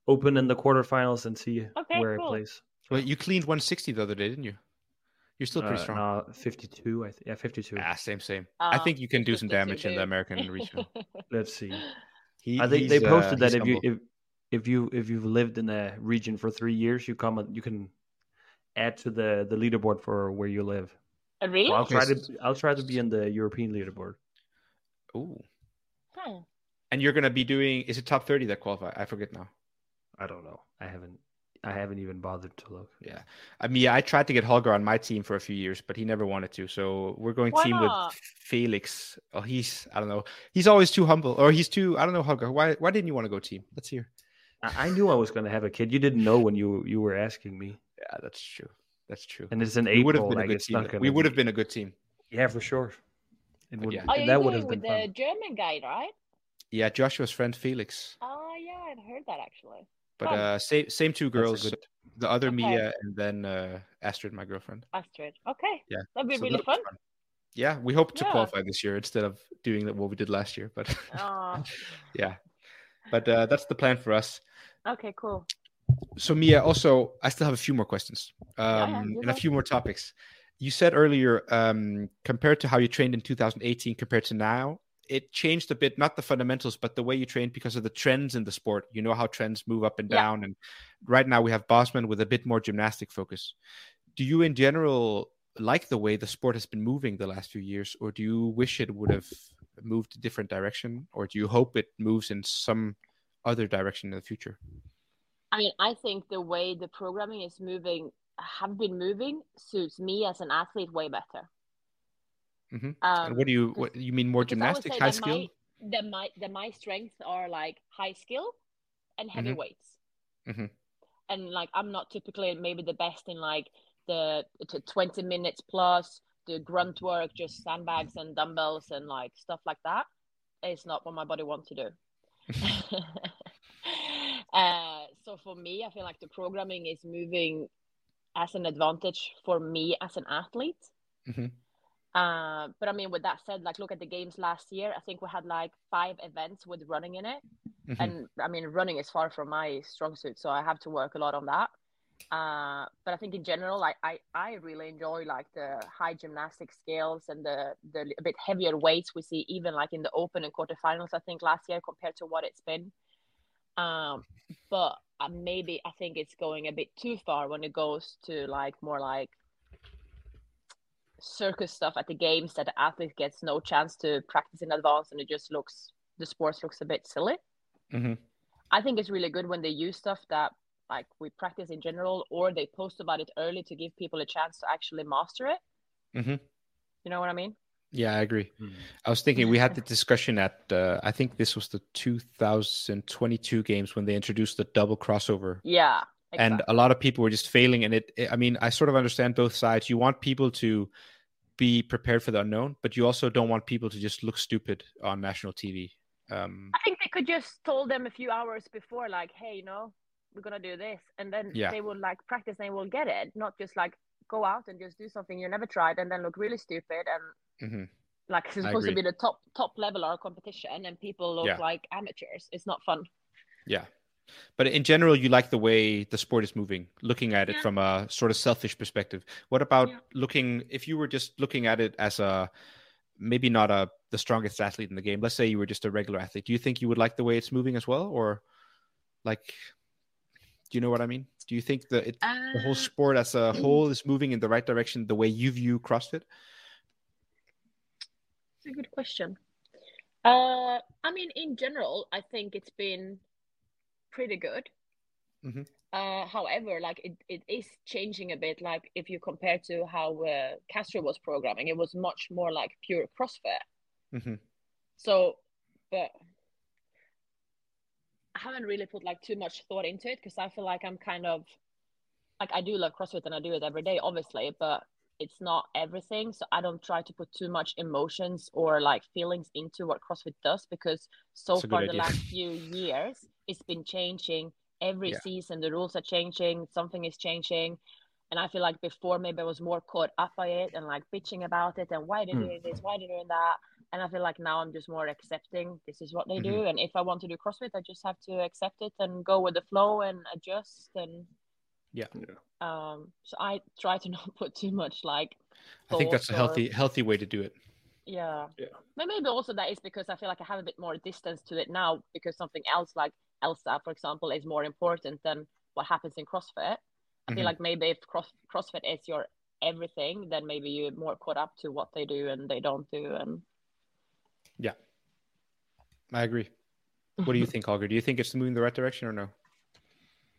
open and the quarterfinals and see Okay, where cool. it plays. Well, you cleaned 160 the other day, didn't you? You're still pretty Uh, strong. no, 52. I th- yeah, 52. Ah, same, same. I Uh, think you can do some 52 damage in the. American regional. Let's see. He, I think he's, they uh, posted that he's if you if if you if you've lived in a region for three years, you come you can add to the the leaderboard for where you live. Uh, really? So I'll try to I'll try to be in the European leaderboard. Ooh. Hmm. And you're gonna be doing? Is it top 30 that qualify? I forget now. I don't know. I haven't I haven't even bothered to look. Yeah, I mean, I tried to get Holger on my team for a few years, but he never wanted to. So we're going Why team not? with Felix. Oh, he's I don't know. He's always too humble, or he's too I don't know. Holger, why why didn't you want to go team? Let's hear. I, I knew I was going to have a kid. You didn't know when you you were asking me, Yeah, that's true. That's true. and it's an April. we would have April. been a good team. not gonna We would be- have been a good team. Yeah, for sure. It would. yeah. Oh, you're that would going have with been the. German guy, right? Yeah, Joshua's friend Felix. Oh, yeah, I've heard that actually. But Fun. uh, same same two girls. good- The other Okay. Mia and then uh, Astrid, my girlfriend. Astrid. Okay. Yeah, That'd be So really was fun. Yeah, we hope to Yeah. qualify this year instead of doing what we did last year. But Oh, yeah, but uh, that's the plan for us. okay, cool. so Mia, also, I still have a few more questions um, yeah, and a few more topics. You said earlier, um, compared to how you trained in 2018 compared to now, it changed a bit. Not the fundamentals, but the way you trained because of the trends in the sport. You know how trends move up and Yeah. down, and right now we have Bozman with a bit more gymnastic focus. Do you, in general, like the way the sport has been moving the last few years, or do you wish it would have moved a different direction, or do you hope it moves in some other direction in the future? I mean, I think the way the programming is moving, have been moving, suits me as an athlete way better. Mhm. Um, and what do you what you mean more because I would gymnastics, high skill? My, that my that my strengths are like high skill and heavy Mhm. weights. Mhm. And like I'm not typically maybe the best in like the to 20 minutes plus the grunt work, just sandbags and dumbbells and like stuff like that. It's not what my body wants to do. uh, so for me, I feel like the programming is moving as an advantage for me as an athlete. Mhm. Uh, but I mean, with that said, like look at the games last year. I think we had like five events with running in it, Mhm. and I mean, running is far from my strong suit, so I have to work a lot on that. Uh, but I think in general, like I, I really enjoy like the high gymnastic skills and the the a bit heavier weights we see even like in the open and quarterfinals. I think last year compared to what it's been. Um, but uh, maybe I think it's going a bit too far when it goes to like more like circus stuff at the games that the athlete gets no chance to practice in advance and it just looks the sports looks a bit silly. Mhm. I think it's really good when they use stuff that like we practice in general or they post about it early to give people a chance to actually master it. Mhm. You know what I mean? Yeah, I agree. Mhm. I was thinking we had the discussion at uh, I think this was the 2022 games when they introduced the double crossover, Yeah. and a lot of people were just failing. And it, I mean, I sort of understand both sides. You want people to be prepared for the unknown, but you also don't want people to just look stupid on national TV. Um, I think they could just told them a few hours before, like, hey, you know, we're gonna do this, and then Yeah. they will like practice and they will get it, not just like go out and just do something you never tried and then look really stupid and mhm. like it's supposed to be the top top level of competition and people look Yeah. like amateurs. It's not fun. Yeah. But in general, you like the way the sport is moving, looking at it Yeah. from a sort of selfish perspective. What about Yeah. looking, if you were just looking at it as a, maybe not a the strongest athlete in the game, let's say you were just a regular athlete, do you think you would like the way it's moving as well? Or like, do you know what I mean? Do you think that it, the whole Uh, sport as a whole is moving in the right direction the way you view CrossFit? It's a good question. Uh, I mean, in general, I think it's been pretty good. Mhm. Uh, however, like it, it is changing a bit. Like if you compare to how uh, Castro was programming, it was much more like pure CrossFit. hmm So, but I haven't really put like too much thought into it because I feel like I'm kind of like I do love CrossFit and I do it every day, obviously, but it's not everything. So I don't try to put too much emotions or like feelings into what CrossFit does because so far the idea. last few years it's been changing every Yeah. season. The rules are changing, something is changing. And I feel like before maybe I was more caught up by it and like bitching about it and why they're Hmm. doing this, why they're doing that. and I feel like now I'm just more accepting this is what they do, Mm-hmm. and if I want to do CrossFit, I just have to accept it and go with the flow and adjust and Yeah. um. So I try to not put too much like. I think that's a thought or- healthy healthy way to do it. Yeah. Yeah. But maybe also that is because I feel like I have a bit more distance to it now because something else like Elsa, for example, is more important than what happens in CrossFit. I feel like maybe if cross, CrossFit is your everything, then maybe you're more caught up to what they do and they don't do. And yeah, I agree. What do you think, Holger? Do you think it's moving in the right direction or no?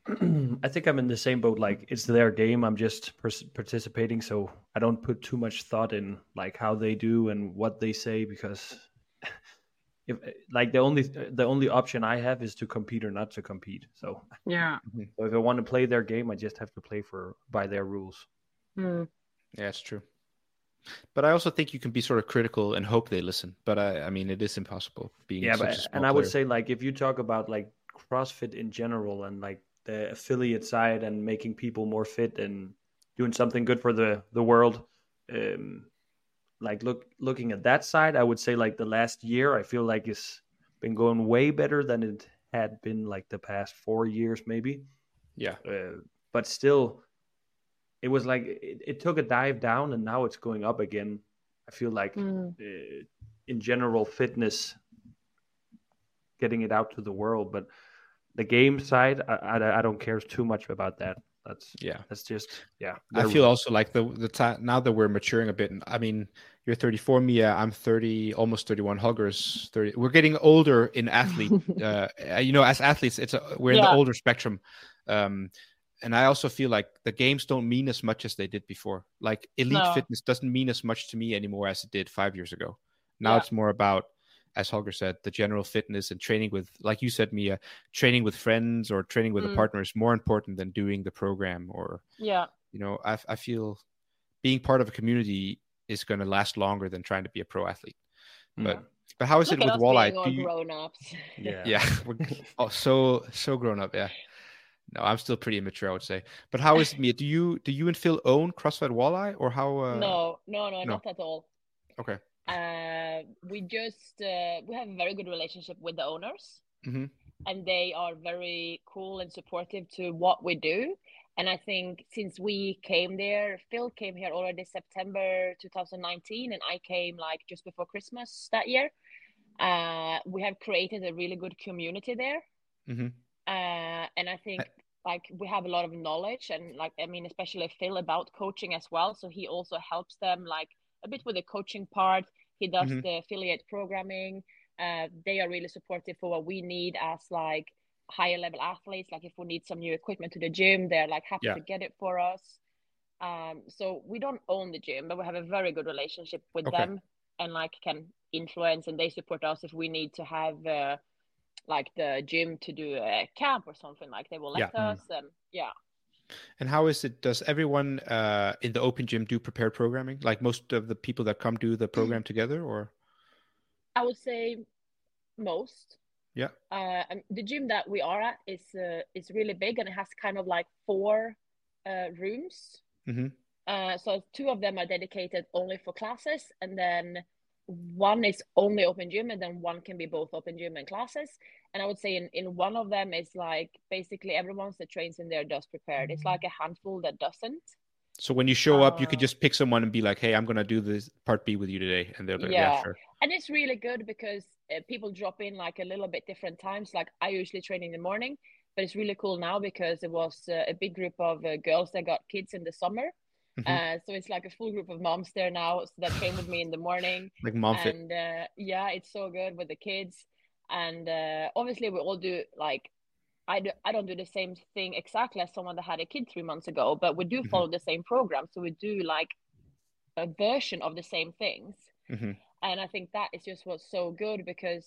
I think I'm in the same boat. Like it's their game. I'm just pers- participating, so I don't put too much thought in like how they do and what they say because if like the only the only option I have is to compete or not to compete. So, yeah. so if I want to play their game, I just have to play for by their rules. Mm. Yeah, it's true. But I also think you can be sort of critical and hope they listen. But I, I mean, it is impossible being yeah, such but a small and I would say like if you talk about like CrossFit in general and like the affiliate side and making people more fit and doing something good for the the world, um, like look looking at that side, I would say like the last year I feel like it's been going way better than it had been like the past four years maybe. yeah, Uh, but still, it was like it, it took a dive down and now it's going up again. I feel like Mm. uh, in general fitness getting it out to the world but the game side I, I, I don't care too much about that that's yeah. that's just yeah I feel also like the the time now that we're maturing a bit. and I mean, you're 34, Mia. I'm 30, almost 31. Holger's 30. We're getting older in athlete. uh, you know, as athletes, it's a, we're in the older spectrum. Um, and I also feel like the games don't mean as much as they did before. Like elite No. fitness doesn't mean as much to me anymore as it did five years ago. Now Yeah. it's more about, as Holger said, the general fitness and training with, like you said, Mia, training with friends or training with a Mm. partner is more important than doing the program or Yeah. you know I, I feel being part of a community is going to last longer than trying to be a pro athlete but but how is Look it with walleye Do you- grown ups. yeah yeah oh, so so grown up yeah no i'm still pretty immature i would say but how is it Mia? do you do you and phil own crossfit walleye or how uh, no, no, no, no. not at all. okay Uh, we just uh, we have a very good relationship with the owners, Mhm. and they are very cool and supportive to what we do. And I think since we came there, Phil came here already September 2019, and I came like just before Christmas that year. Uh, we have created a really good community there, Mhm. uh, and I think like we have a lot of knowledge and like I mean especially Phil about coaching as well. So he also helps them like a bit with the coaching part. He does Mhm. the affiliate programming. Uh, they are really supportive for what we need as like higher level athletes. Like if we need some new equipment to the gym, they're like happy Yeah. to get it for us. Um, so we don't own the gym, but we have a very good relationship with Okay. them and like can influence and they support us if we need to have uh, like the gym to do a camp or something like they will let Yeah. us and yeah and how is it does everyone uh in the open gym do prepared programming? Like most of the people that come do the program together or? I would say most. Yeah. uh the gym that we are at is uh, is really big and it has kind of like four uh rooms. Mhm. uh so two of them are dedicated only for classes and then one is only open gym and then one can be both open gym and classes. And i would say in, in one of them is like basically everyone that trains in there does prepared. It's like a handful that doesn't. So when you show up you could Uh, just pick someone and be like hey i'm gonna do this part b with you today and they're like, yeah Yeah. sure. And it's really good because uh, people drop in like a little bit different times. Like i usually train in the morning but it's really cool now because it was uh, a big group of uh, girls that got kids in the summer Mhm. uh, so it's like a full group of moms there now so that train with me in the morning like mom fit and uh, yeah it's so good with the kids and uh, obviously we all do like I, do, I don't do the same thing exactly as someone that had a kid three months ago but we do Mhm. follow the same program so we do like a version of the same things Mhm. and i think that is just what's so good because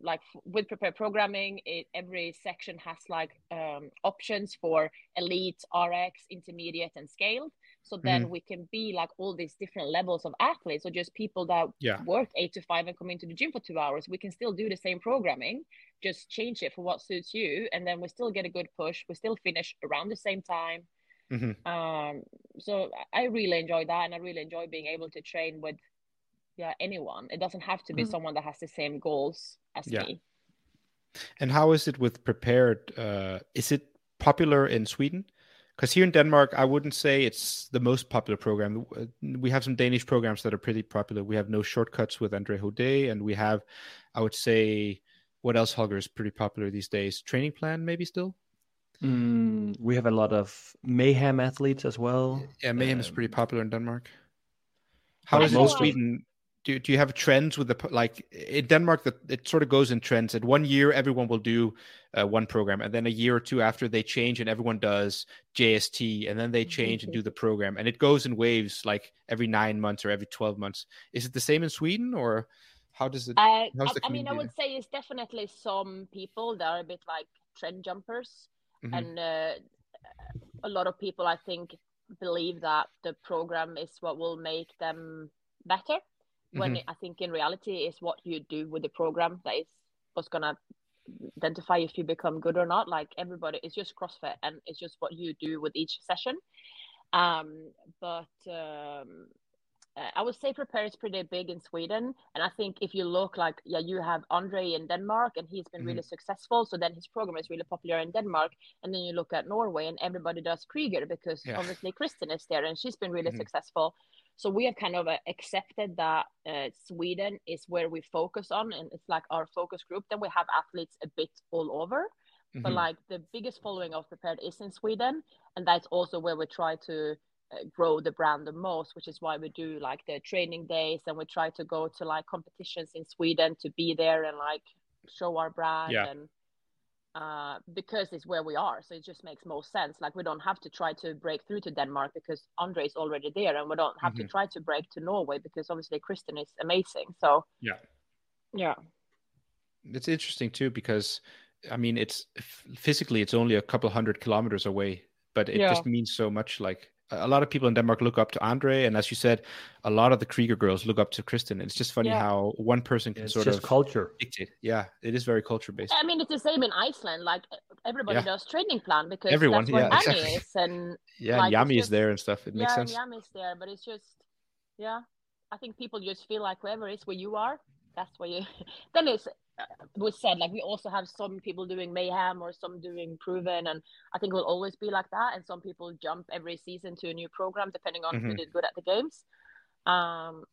like with prepared programming it every section has like um, options for elite rx intermediate and scaled so then we can be like all these different levels of athletes or just people that Yeah. work eight to five and come into the gym for two hours we can still do the same programming just change it for what suits you and then we still get a good push we still finish around the same time Mhm. um so i really enjoy that and i really enjoy being able to train with yeah anyone. It doesn't have to be Mm. someone that has the same goals as Yeah. me. And how is it with prepared? Uh, is it popular in Sweden? Because here in Denmark, I wouldn't say it's the most popular program. Uh, We have some Danish programs that are pretty popular. We have No Shortcuts with Andre Houdet, and we have, I would say, what else, Holger, is pretty popular these days? Training Plan, maybe still? Mm, we have a lot of mayhem athletes as well. Yeah, Mayhem is Um, pretty popular in Denmark. How is it in Sweden? Do, do you have trends with the like in Denmark? That it sort of goes in trends. At one year, everyone will do uh, one program, and then a year or two after, they change, and everyone does JST, and then they change and do the program, and it goes in waves, like every nine months or every twelve months. Is it the same in Sweden, or how does it? Uh, I, mean, I would say it's definitely some people that are a bit like trend jumpers, Mhm. and uh, a lot of people, I think, believe that the program is what will make them better. When Mhm. I think in reality, is what you do with the program that is what's gonna identify if you become good or not. Like everybody, it's just CrossFit, and it's just what you do with each session. Um, but um, uh, I would say prepare is pretty big in Sweden, and I think if you look like yeah, you have Andre in Denmark, and he's been really successful. So then his program is really popular in Denmark, and then you look at Norway, and everybody does Krieger because Yeah. obviously Kristin is there, and she's been really Mhm. successful. So we have kind of uh, accepted that uh, Sweden is where we focus on, and it's like our focus group. Then we have athletes a bit all over, but Mhm. like the biggest following of prepared is in Sweden, and that's also where we try to uh, grow the brand the most, which is why we do like the training days, and we try to go to like competitions in Sweden to be there and like show our brand Yeah. and uh, because it's where we are, so it just makes most sense. Like we don't have to try to break through to Denmark because Andre is already there, and we don't have Mhm. to try to break to Norway because obviously Kristin is amazing. So Yeah. yeah, it's interesting too because I mean, it's physically it's only a couple hundred kilometers away, but it Yeah. just means so much. Like a a lot of people in Denmark look up to Andre, and as you said, a lot of the Krieger girls look up to Kristin. It's just funny Yeah. how one person can It's sort just of culture. dictate. Yeah, it is very culture based. I mean, it's the same in Iceland. Like everybody Yeah. does training plan because Everyone, that's where yeah, Annie exactly. is, and Yeah, like, and it's Yami is there and stuff. It makes yeah, sense. Yami is there, but it's just, yeah, I think people just feel like whoever is where you are, that's where you. then it's we said like we also have some people doing mayhem or some doing PRVN, and I think it will always be like that. And some people jump every season to a new program depending on who Mhm. did good at the games. Um,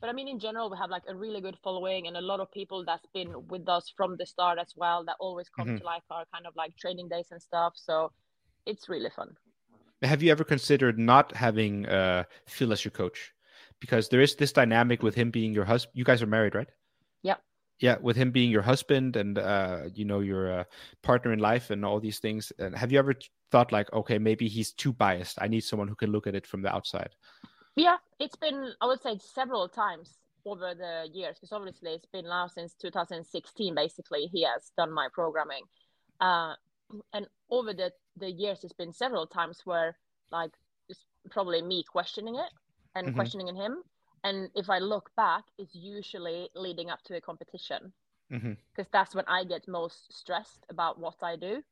but I mean, in general, we have like a really good following and a lot of people that's been with us from the start as well that always come Mhm. to like our kind of like training days and stuff. So it's really fun. Have you ever considered not having uh, Phil as your coach? Because there is this dynamic with him being your husband. You guys are married, right? Yeah, with him being your husband and uh, you know your uh, partner in life and all these things. And have you ever thought like, okay, maybe he's too biased. I need someone who can look at it from the outside. Yeah, it's been, I would say, several times over the years because obviously it's been now since 2016. Basically, he has done my programming, uh, and over the the years, it's been several times where like it's probably me questioning it and Mhm. questioning him. And if I look back, it's usually leading up to a competition because that's when I get most stressed about what I do,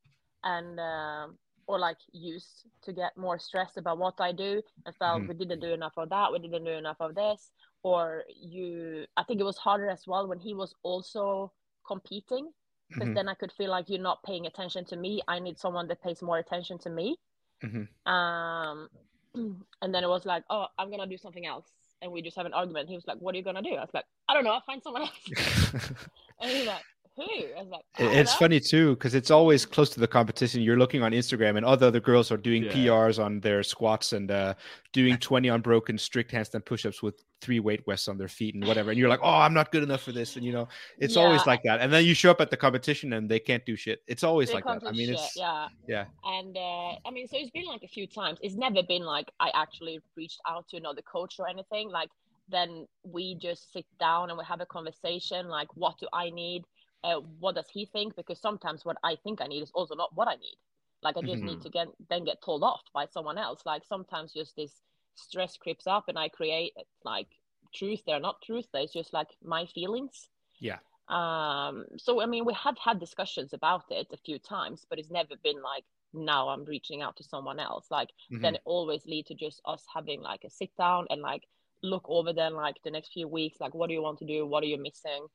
and um or like used to get more stressed about what I do and felt Mhm. we didn't do enough of that, we didn't do enough of this, or you. I think it was harder as well when he was also competing because Mhm. then I could feel like you're not paying attention to me. I need someone that pays more attention to me. Mhm. Um, and then it was like, oh, I'm gonna do something else, and we just have an argument. He was like, "What are you gonna do?" I was like, "I don't know. I'll find someone else." and he's like, "Who?" I was like, "I It's know." funny too because it's always close to the competition. You're looking on Instagram, and other other girls are doing Yeah. PRs on their squats and uh, doing 20 unbroken strict handstand push-ups with three weight vests on their feet and whatever. And you're like, "Oh, I'm not good enough for this." And you know, it's always like that. And then you show up at the competition and they can't do shit. It's always They like that. I mean, shit, it's yeah. yeah. And uh, I mean, so it's been like a few times. It's never been like I actually reached out to another coach or anything. Like then we just sit down and we have a conversation. Like, what do I need? Uh, what does he think? Because sometimes what I think I need is also not what I need. Like I just need Mhm. to get then get told off by someone else. Like sometimes just this stress creeps up and I create like truth there, not truth there. It's just like my feelings. Yeah. Um, so I mean, we have had discussions about it a few times, but it's never been like now I'm reaching out to someone else. Like Mhm. then it always lead to just us having like a sit down and like look over then like the next few weeks, like what do you want to do, what are you missing,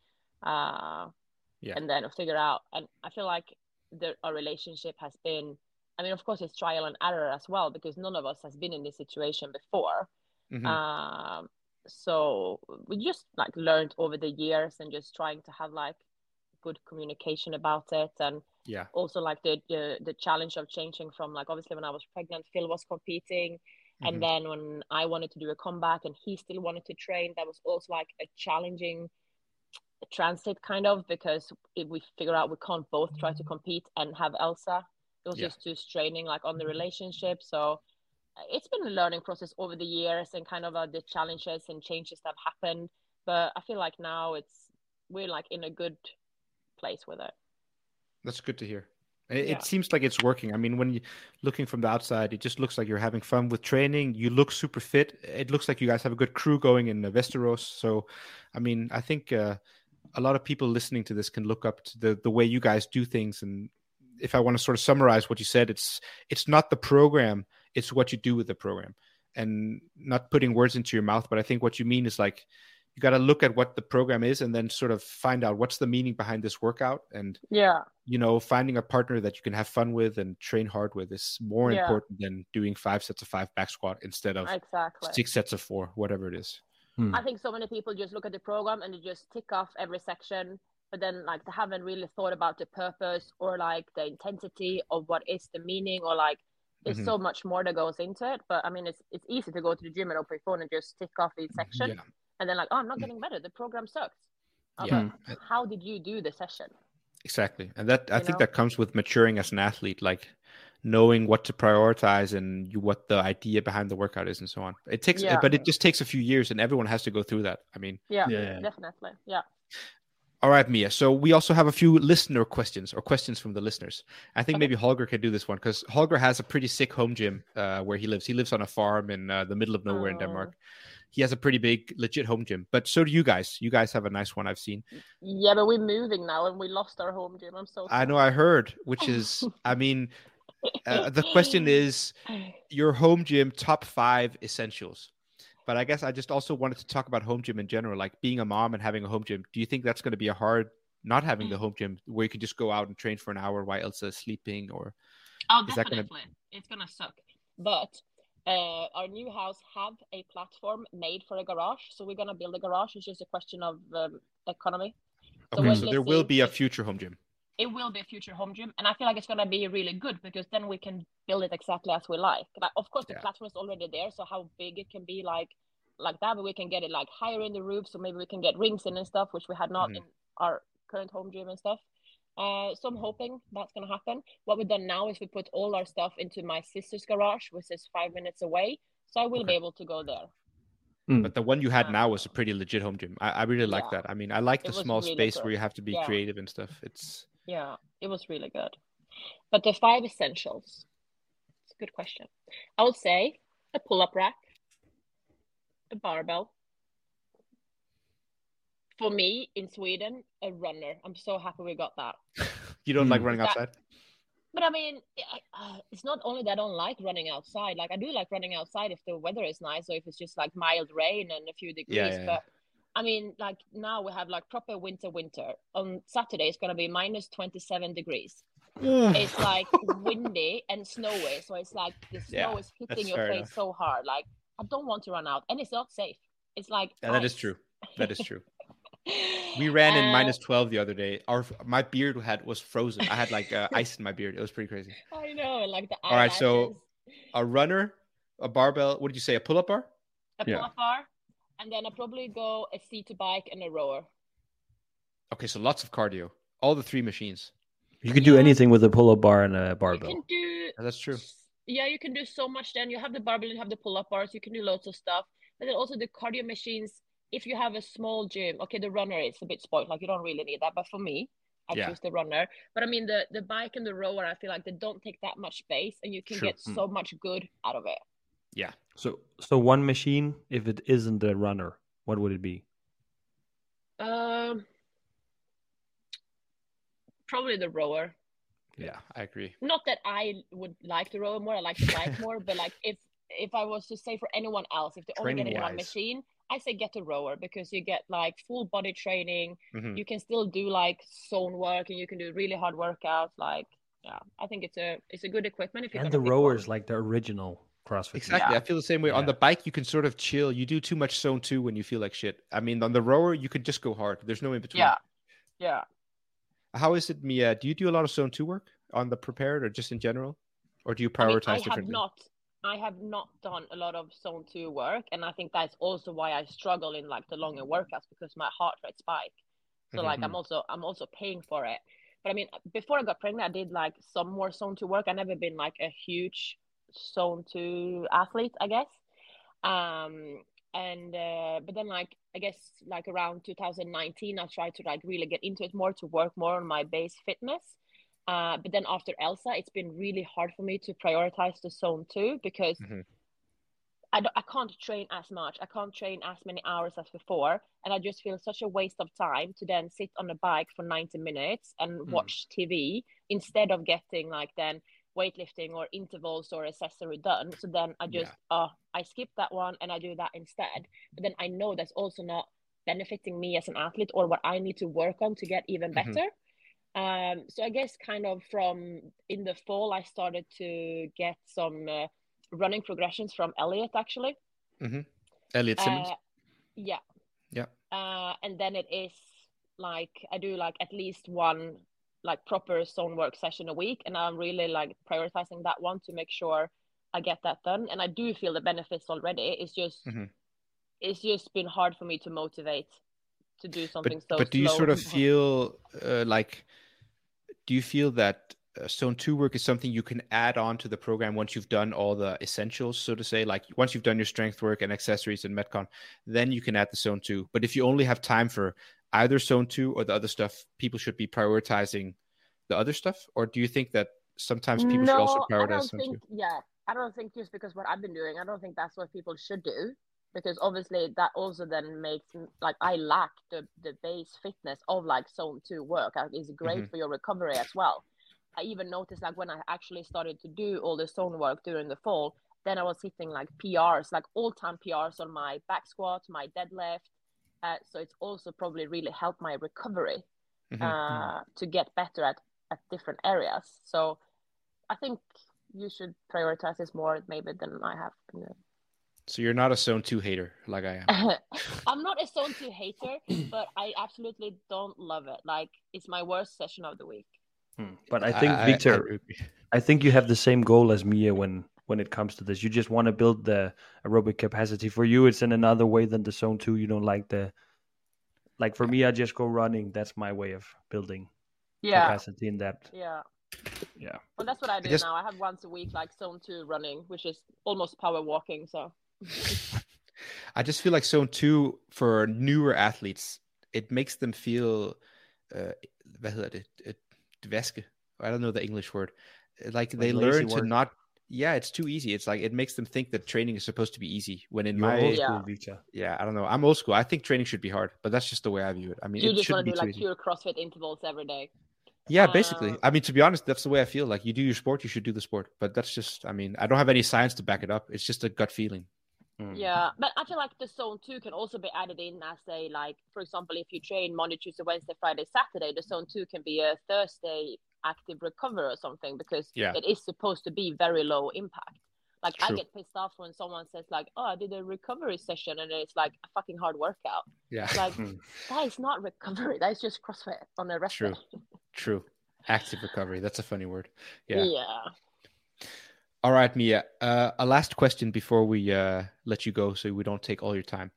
uh, Yeah. and then figure out. And I feel like the our relationship has been. I mean, of course, it's trial and error as well because none of us has been in this situation before. Mhm. Um, so we just like learned over the years and just trying to have like good communication about it and yeah. also like the, the the challenge of changing from like obviously when I was pregnant, Phil was competing, and then when I wanted to do a comeback and he still wanted to train, that was also like a challenging transit kind of because if we figure out we can't both try to compete and have Elsa, it was Yeah. just too straining like on the relationship. So uh, it's been a learning process over the years and kind of uh, the challenges and changes that have happened. But I feel like now it's we're like in a good place with it. That's good to hear. It, Yeah. seems like it's working. I mean, when you looking from the outside, it just looks like you're having fun with training. You look super fit. It looks like you guys have a good crew going in Västerås. So, I mean, I think uh, a lot of people listening to this can look up to the the way you guys do things. And if I want to sort of summarize what you said, it's it's not the program, it's what you do with the program, and not putting words into your mouth. But I think what you mean is like you got to look at what the program is and then sort of find out what's the meaning behind this workout and Yeah. you know, finding a partner that you can have fun with and train hard with is more Yeah. important than doing five sets of five back squat instead of Exactly. six sets of four, whatever it is. Hmm. I think so many people just look at the program and they just tick off every section, but then like they haven't really thought about the purpose or like the intensity of what is the meaning or like there's Mhm. so much more that goes into it. But I mean, it's it's easy to go to the gym and open your phone and just tick off each section, Yeah, and then like, oh, I'm not getting better. The program sucks. Yeah, how did you do the session? exactly. And that I You think know? that comes with maturing as an athlete, like knowing what to prioritize and you, what the idea behind the workout is and so on. It takes, Yeah. but it just takes a few years, and everyone has to go through that. I mean, Yeah, Yeah. definitely. Yeah. All right, Mia. So we also have a few listener questions or questions from the listeners. I think Okay. maybe Holger can do this one because Holger has a pretty sick home gym uh, where he lives. He lives on a farm in uh, the middle of nowhere in Oh. Denmark. He has a pretty big, legit home gym. But so do you guys. You guys have a nice one I've seen. Yeah, but we're moving now and we lost our home gym. I'm so I know I heard, which is, I mean, uh, the question is your home gym top five essentials. But I guess I just also wanted to talk about home gym in general, like being a mom and having a home gym. Do you think that's going to be a hard not having the home gym where you can just go out and train for an hour while Elsa is sleeping or Oh, Is that gonna- It's gonna suck. But uh, our new house have a platform made for a garage, so we're gonna build a garage. It's just a question of um, economy. So okay, so there will be a future home gym. It will be a future home gym, and I feel like it's gonna be really good because then we can build it exactly as we like. Like, of course, the Yeah. platform is already there, so how big it can be, like like that, but we can get it like higher in the roof, so maybe we can get rings in and stuff, which we had not Mhm. in our current home gym and stuff. Uh, so I'm hoping that's gonna happen. What we've done now is we put all our stuff into my sister's garage, which is five minutes away, so I will be able to go there. But the one you had Uh, now was a pretty legit home gym. I, I really like Yeah. that. I mean, I like It the small really space good. where you have to be Yeah. creative and stuff. It's Yeah, it was really good. But the five essentials. It's a good question. I would say a pull-up rack, a barbell. For me, in Sweden, a runner. I'm so happy we got that. you don't like Hmm. running That- outside. But I mean, uh, it's not only that I don't like running outside. Like I do like running outside if the weather is nice or if it's just like mild rain and a few degrees. Yeah, yeah, yeah. but I mean, like now we have like proper winter, winter. On Saturday, it's gonna be minus twenty-seven degrees. It's like windy and snowy, so it's like the snow Yeah, is hitting your face enough. so hard. Like I don't want to run out, and it's not safe. It's like Yeah, that is true. That is true. We ran in Uh, minus twelve the other day. Our my beard had was frozen. I had like uh, ice in my beard. It was pretty crazy. I know, like the All right, so- A runner, a barbell. What did you say? A pull-up bar? a Yeah. pull-up bar, and then I probably go a seated bike and a rower. Okay, so lots of cardio. All the three machines. You can do Yeah. anything with a pull-up bar and a You barbell. can do Yeah, that's true. Yeah, you can do so much. Then you have the barbell, you have the pull-up bars, you can do loads of stuff. But then also the cardio machines. If you have a small gym, okay, the runner is a bit spoiled. Like you don't really need that. But for me, I Yeah. choose the runner. But I mean, the the bike and the rower, I feel like they don't take that much space, and you can True. get Mm. so much good out of it. Yeah. So, so one machine, if it isn't a runner, what would it be? Um, probably the rower. Yeah, I agree. Not that I would like the rower more. I like the bike more. But like if if I was to say for anyone else, if they're only getting in one machine, I say get a rower because you get like full body training. Mhm. You can still do like zone work and you can do really hard workouts. Like, yeah, I think it's a it's a good equipment if you And the rowers, like the original CrossFit. Exactly. Yeah. I feel the same way. On the bike, you can sort of chill. You do too much zone two when you feel like shit. I mean, on the rower, you could just go hard. There's no in between. Yeah, yeah. How is it, Mia? Do you do a lot of zone two work on the prepared or just in general? Or do you I mean, prioritize I have not I have not done a lot of zone two work, and I think that's also why I struggle in like the longer workouts because my heart rate spike. So like Mm-hmm. I'm also I'm also paying for it. But I mean, before I got pregnant, I did like some more zone two work. I never been like a huge zone two athlete, I guess. Um, and uh, but then like I guess like around 2019, I tried to like really get into it more to work more on my base fitness. Uh, but then after Elsa, it's been really hard for me to prioritize the zone two because Mhm. I, don't- I can't train as much. I can't train as many hours as before. And I just feel such a waste of time to then sit on a bike for 90 minutes and Mm. watch TV instead of getting like then weightlifting or intervals or accessory done. So then I just, uh, I skip that one and I do that instead. But then I know that's also not benefiting me as an athlete or what I need to work on to get even Mhm. better. Um, so I guess kind of from in the fall, I started to get some uh, running progressions from Elliot actually. Elliot Simmons. Uh, yeah. Yeah. Uh, and then it is like I do like at least one like proper zone work session a week, and I'm really like prioritizing that one to make sure I get that done. And I do feel the benefits already. It's just Mhm. it's just been hard for me to motivate to do something but, so. but do you sort of feel uh, like do you feel that uh, zone two work is something you can add on to the program once you've done all the essentials so to say like once you've done your strength work and accessories and metcon then you can add the zone two but if you only have time for either zone two or the other stuff people should be prioritizing the other stuff or do you think that sometimes people should also prioritize zone think, two yeah, I don't think just because what I've been doing, I don't think that's what people should do. Because obviously that also then makes like I lack the the base fitness of like zone two work. Uh, It's great Mhm. for your recovery as well. I even noticed like when I actually started to do all the zone work during the fall, then I was hitting like PRs, like all time PRs on my back squat, my deadlift. Uh, so it's also probably really helped my recovery Mhm. uh, to get better at, at different areas. So I think you should prioritize this more maybe than I have. been doing. so you're not a zone two hater like i am I'm not a zone two hater, but I absolutely don't love it. Like it's my worst session of the week. Hmm. But I think I- I Viktor, agree with you. I think you have the same goal as Mia when when it comes to this. You just want to build the aerobic capacity. For you, it's in another way than the zone two. You don't like the like for me. I just go running. That's my way of building Yeah, capacity in that. yeah. Yeah. Well, that's what I do guess- now. I have once a week like zone two running, which is almost power walking. So I just feel like zone two for newer athletes, it makes them feel, uh, hvad hedder det, Et dvaske. I don't know the English word. Like they lazy learn to work. not. Yeah, it's too easy. It's like it makes them think that training is supposed to be easy. When in You're my old Yeah. school, Viktor. yeah, I don't know. I'm old school. I think training should be hard, but that's just the way I view it. I mean, you it just shouldn't want to do like easy. pure CrossFit intervals every day. Yeah, basically. Uh, I mean, to be honest, that's the way I feel. Like you do your sport, you should do the sport. But that's just. I mean, I don't have any science to back it up. It's just a gut feeling. Mm. Yeah, but I feel like the zone two can also be added in as a like, for example, if you train Monday, Tuesday, Wednesday, Friday, Saturday, the zone two can be a Thursday active recover or something because Yeah. it is supposed to be very low impact. Like I get pissed off when someone says like, "Oh, I did a recovery session," and it's like a fucking hard workout. Yeah, Like Hmm. that is not recovery. That is just CrossFit on a rest True. true. Active recovery. That's a funny word. Yeah. yeah. All right, Mia. Uh, a last question before we uh, let you go, so we don't take all your time.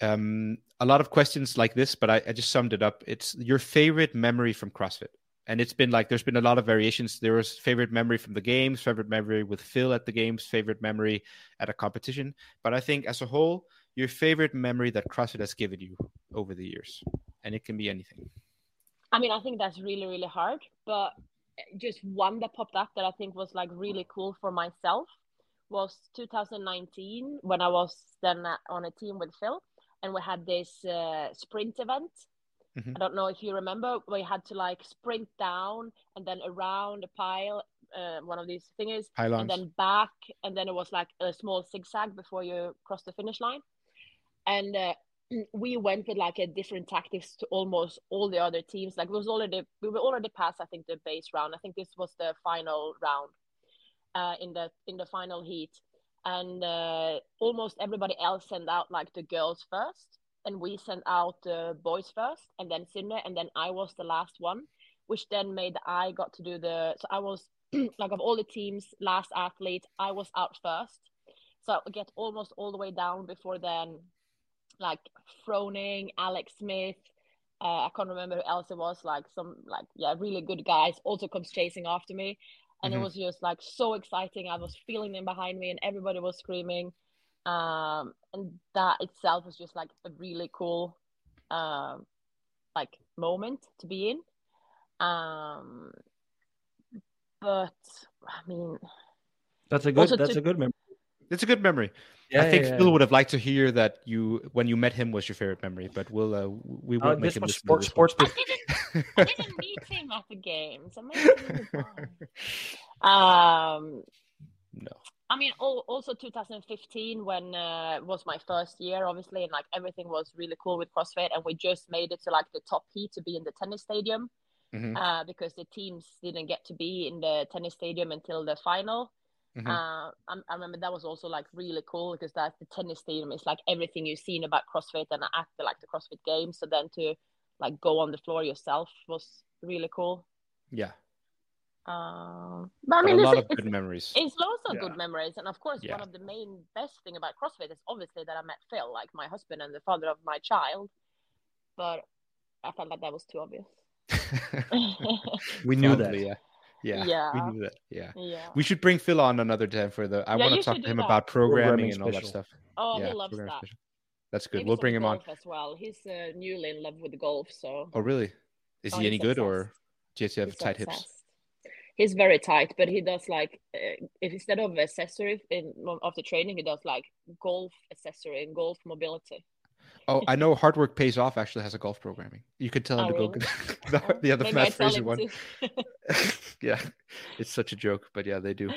Um, a lot of questions like this, but I, I just summed it up. It's your favorite memory from CrossFit, and it's been like there's been a lot of variations. There was favorite memory from the games, favorite memory with Phil at the games, favorite memory at a competition. But I think as a whole, your favorite memory that CrossFit has given you over the years, and it can be anything. I mean, I think that's really, really hard. But just one that popped up that I think was like really cool for myself was 2019 when I was then uh, on a team with Phil and we had this uh, sprint event. Mhm. I don't know if you remember, we had to like sprint down and then around a pile uh, one of these thingies, Pylons. and then back, and then it was like a small zigzag before you cross the finish line. And uh, we went with like a different tactics to almost all the other teams. Like it was already we were already past, I think, the base round. I think this was the final round uh, in the in the final heat, and uh, almost everybody else sent out like the girls first, and we sent out the boys first, and then Sydney, and then I was the last one, which then made I got to do the. So I was like of all the teams, last athlete. I was out first, so I get almost all the way down before then, like Froning, Alex Smith. Uh, I can't remember who else it was. Like some like yeah, really good guys also comes chasing after me, and Mhm. it was just like so exciting. I was feeling them behind me, and everybody was screaming um and that itself was just like a really cool um like moment to be in um but i mean That's a good. That's to- a good memory. It's a good memory. Yeah, I think yeah, Phil yeah. would have liked to hear that you when you met him was your favorite memory, but we'll uh, we Uh, won't make this him was sports. Sports. i didn't i didn't meet him at the games i met him in the bar. um no. I mean, also 2015 when uh, was my first year, obviously, and like everything was really cool with CrossFit, and we just made it to like the top heat to be in the tennis stadium Mhm. uh, because the teams didn't get to be in the tennis stadium until the final. Mhm. Uh, I, I remember that was also like really cool because that the tennis stadium is like everything you've seen about CrossFit and at the like the CrossFit Games. So then to like go on the floor yourself was really cool. Yeah. Um, but I But mean, a it's, lot of it's, good memories. it's lots of Yeah. good memories, and of course, Yeah. one of the main best thing about CrossFit is obviously that I met Phil, like my husband and the father of my child. But I felt like that was too obvious. We knew Probably, that. Yeah. Yeah. Yeah. We knew that. Yeah. yeah. We should bring Phil on another time for the. I Yeah, want you to talk to him that. about programming, Programming and all that stuff. Oh, yeah, he loves that. special. That's good. Maybe we'll bring him on. as well. He's uh, newly in love with golf, so Oh, really? Is Oh, he any he's good, or obsessed. do you have to have he's tight hips? He's very tight, but he does like uh, if instead of accessory in of the training, he does like golf accessory and golf mobility. Oh, I know hard work pays off. Actually, has a golf programming. You could tell him Oh, to go. really? get the, the other Mat Fraser one. yeah, it's such a joke, but yeah, they do.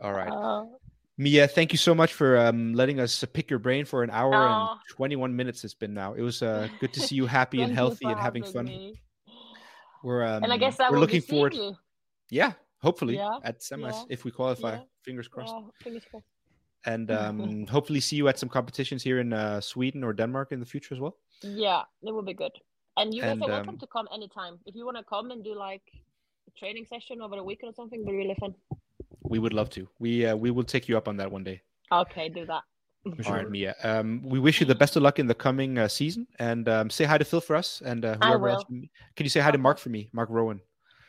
All right, Uh, Mia, thank you so much for um, letting us pick your brain for an hour and 21 minutes. It's been now. It was uh, good to see you happy and healthy and having fun. me. We're um, and I guess I we're looking forward. you. Yeah, hopefully Yeah, at semis yeah, if we qualify. yeah, Fingers crossed. Fingers crossed. And um, hopefully see you at some competitions here in uh, Sweden or Denmark in the future as well. Yeah, it will be good. And you guys And, are welcome um, to come anytime. If you want to come and do like a training session over a weekend or something, be really fun. We would love to. We uh, we will take you up on that one day. Okay, do that. All right, Mia. Um, we wish you the best of luck in the coming uh, season, and um, say hi to Phil for us, and uh, whoever else. Can you say hi to Mark for me, Mark Rowan?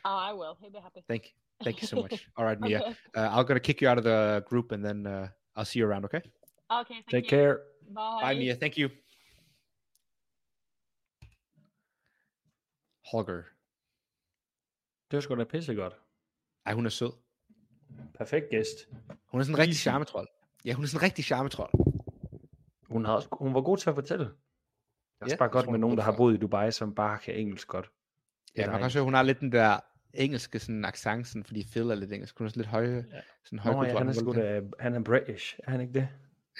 Oh, I will. He'll be happy. Thank you, thank you so much. All right, Mia. Okay. Uh, I'm gonna kick you out of the group, and then uh, I'll see you around. Okay? Okay. Thank Take you. care. Bye. Bye, Mia. Thank you. Holger. Det var sgu da pissegodt. Ej, hun er sød. Perfekt gæst. Hun er sådan en rigtig charmetrol. Ja, hun er sådan en rigtig charmetrol. Hun, havde hun var god til at fortælle. Det er også Ja, bare godt med nogen, er der har boet i Dubai, som bare kan engelsk godt. Ja, man kan også høre, hun har lidt den der engelske sådan accent, sådan, fordi Phil er lidt engelsk. Hun er sådan lidt høje, Ja. sådan høj Nå, ja, han er sgu da, han er British, er han ikke det?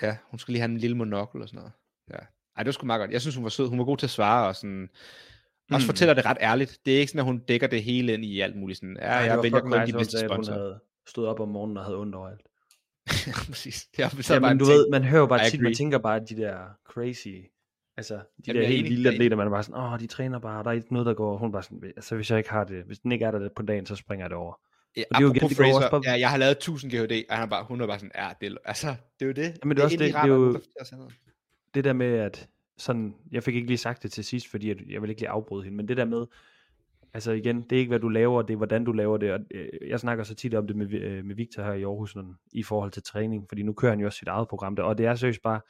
Ja, hun skulle lige have en lille monokkel og sådan noget. Ja. Ej, det var sgu meget godt. Jeg synes, hun var sød. Hun var god til at svare og sådan... Også Mm. fortæller det ret ærligt. Det er ikke sådan, at hun dækker det hele ind i alt muligt. Sådan, ja, jeg vælger kun nice, de bedste at hun havde stået op om morgenen og havde ondt overalt. Præcis. Ja, så Ja, bare men en du ting. ved, man hører jo I bare tit, man tænker bare, at de der crazy, altså de Jamen, jeg der er helt jeg enig. atleter, man er bare sådan, åh, de træner bare, der er ikke noget, der går, hun bare sådan, altså hvis jeg ikke har det, hvis den ikke er der på dagen, så springer jeg det over. Ja, og det er jo igen, det Fraser, også bare- ja, jeg har lavet 1000 GHD, og han er bare, hun er bare sådan, ja, det altså, det er jo det. Jamen, det er også det, det er jo-. Det der med, at sådan, jeg fik ikke lige sagt det til sidst, fordi at jeg vil ikke lige afbryde hende, men det der med, altså igen, det er ikke hvad du laver, det er hvordan du laver det, og øh, jeg snakker så tit om det med, øh, med Victor her i Aarhus, sådan, i forhold til træning, fordi nu kører han jo også sit eget program der, og det er seriøst bare,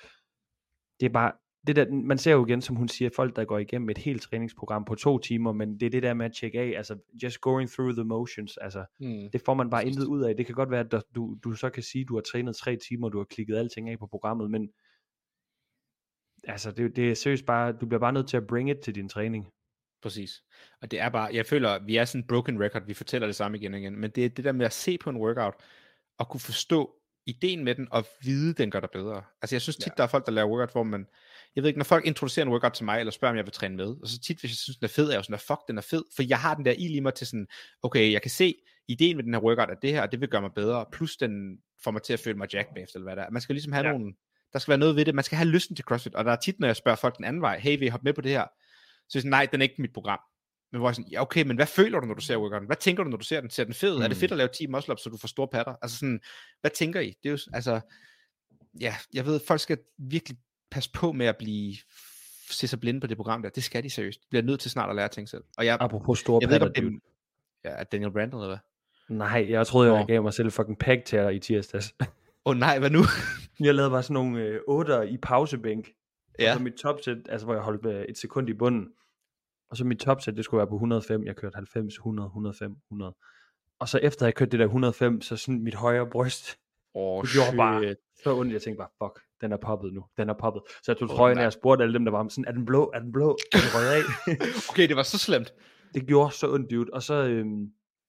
det er bare, det der, man ser jo igen, som hun siger, folk der går igennem et helt træningsprogram på to timer, men det er det der med at tjekke af, altså just going through the motions, altså Hmm. det får man bare intet ud af. Det kan godt være, at du, du så kan sige, at du har trænet tre timer, du har klikket alting af på programmet, men altså, det, det er seriøst bare, du bliver bare nødt til at bring it til din træning. Præcis. Og det er bare, jeg føler, vi er sådan en broken record, vi fortæller det samme igen og igen, men det er det der med at se på en workout, og kunne forstå ideen med den, og vide, den gør dig bedre. Altså jeg synes tit, ja. der er folk, der laver workout, hvor man, jeg ved ikke, når folk introducerer en workout til mig, eller spørger, om jeg vil træne med, og så tit, hvis jeg synes, den er fed, er jeg jo sådan, fuck, den er fed, for jeg har den der i lige mig til sådan, okay, jeg kan se, ideen med den her workout er det her, og det vil gøre mig bedre, plus den får mig til at føle mig jack bagefter, eller hvad der er. Man skal ligesom have ja. nogle, der skal være noget ved det, man skal have lysten til CrossFit, og der er tit, når jeg spørger folk den anden vej, hey, vil I hoppe med på det her? Så er sådan, nej, den er ikke mit program. Men hvor jeg sådan, ja okay, men hvad føler du, når du ser workouten? Hvad tænker du, når du ser den? Ser den fed? Mm. Er det fedt at lave 10 muscle så du får store patter? Altså sådan, hvad tænker I? Det er jo, altså, ja, jeg ved, folk skal virkelig passe på med at blive se sig blinde på det program der. Det skal de seriøst. De bliver nødt til snart at lære tænke selv. Og jeg, Apropos store jeg ved ikke, om det, ja, er Daniel Brandon eller hvad? Nej, jeg troede, jeg gav mig selv fucking pack til dig i tirsdags. Åh oh, nej, hvad nu? jeg lavede bare sådan nogle øh, otter i pausebænk. Ja. Og så mit topsæt, altså hvor jeg holdt øh, et sekund i bunden. Og så mit topsæt, det skulle være på 105. Jeg kørte 90, 100, 105, 100. Og så efter jeg kørte det der 105, så sådan mit højre bryst, Åh, det gjorde bare shit. så ondt. Jeg tænkte bare, fuck, den er poppet nu. Den er poppet. Så jeg tog Åh, trøjen og spurgte alle dem, der var sådan, er den blå? Er den blå? Er den røget af? Okay, det var så slemt. det gjorde så ondt, dude. Og så, øhm,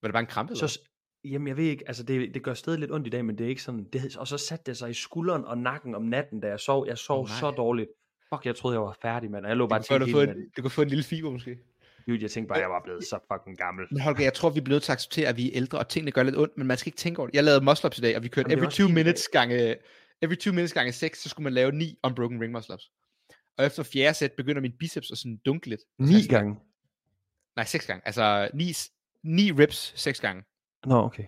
Var det bare en krampe? eller så, jamen jeg ved ikke, altså det, det gør stadig lidt ondt i dag, men det er ikke sådan, det, og så satte det sig i skulderen og nakken om natten, da jeg sov. Jeg sov nej. så dårligt. Fuck, jeg troede, jeg var færdig, mand. Jeg lå bare Du, hele natten. en, du kunne få en lille fiber måske. Dude, jeg tænkte bare, jeg var blevet så fucking gammel. Men Holger, jeg tror, vi er blevet til at acceptere, at vi er ældre, og tingene gør lidt ondt, men man skal ikke tænke over det. Jeg lavede muscle i dag, og vi kørte Jamen, er every også 2 fint i dag. minutes gange, every 2 minutes gange 6, så skulle man lave 9 unbroken ring muscle ups. Og efter fjerde sæt begynder min biceps at sådan dunke lidt. Altså, Ni jeg sådan- gange. Nej, 6 gange. Altså 9, 9 reps 6 gange. Nå, okay.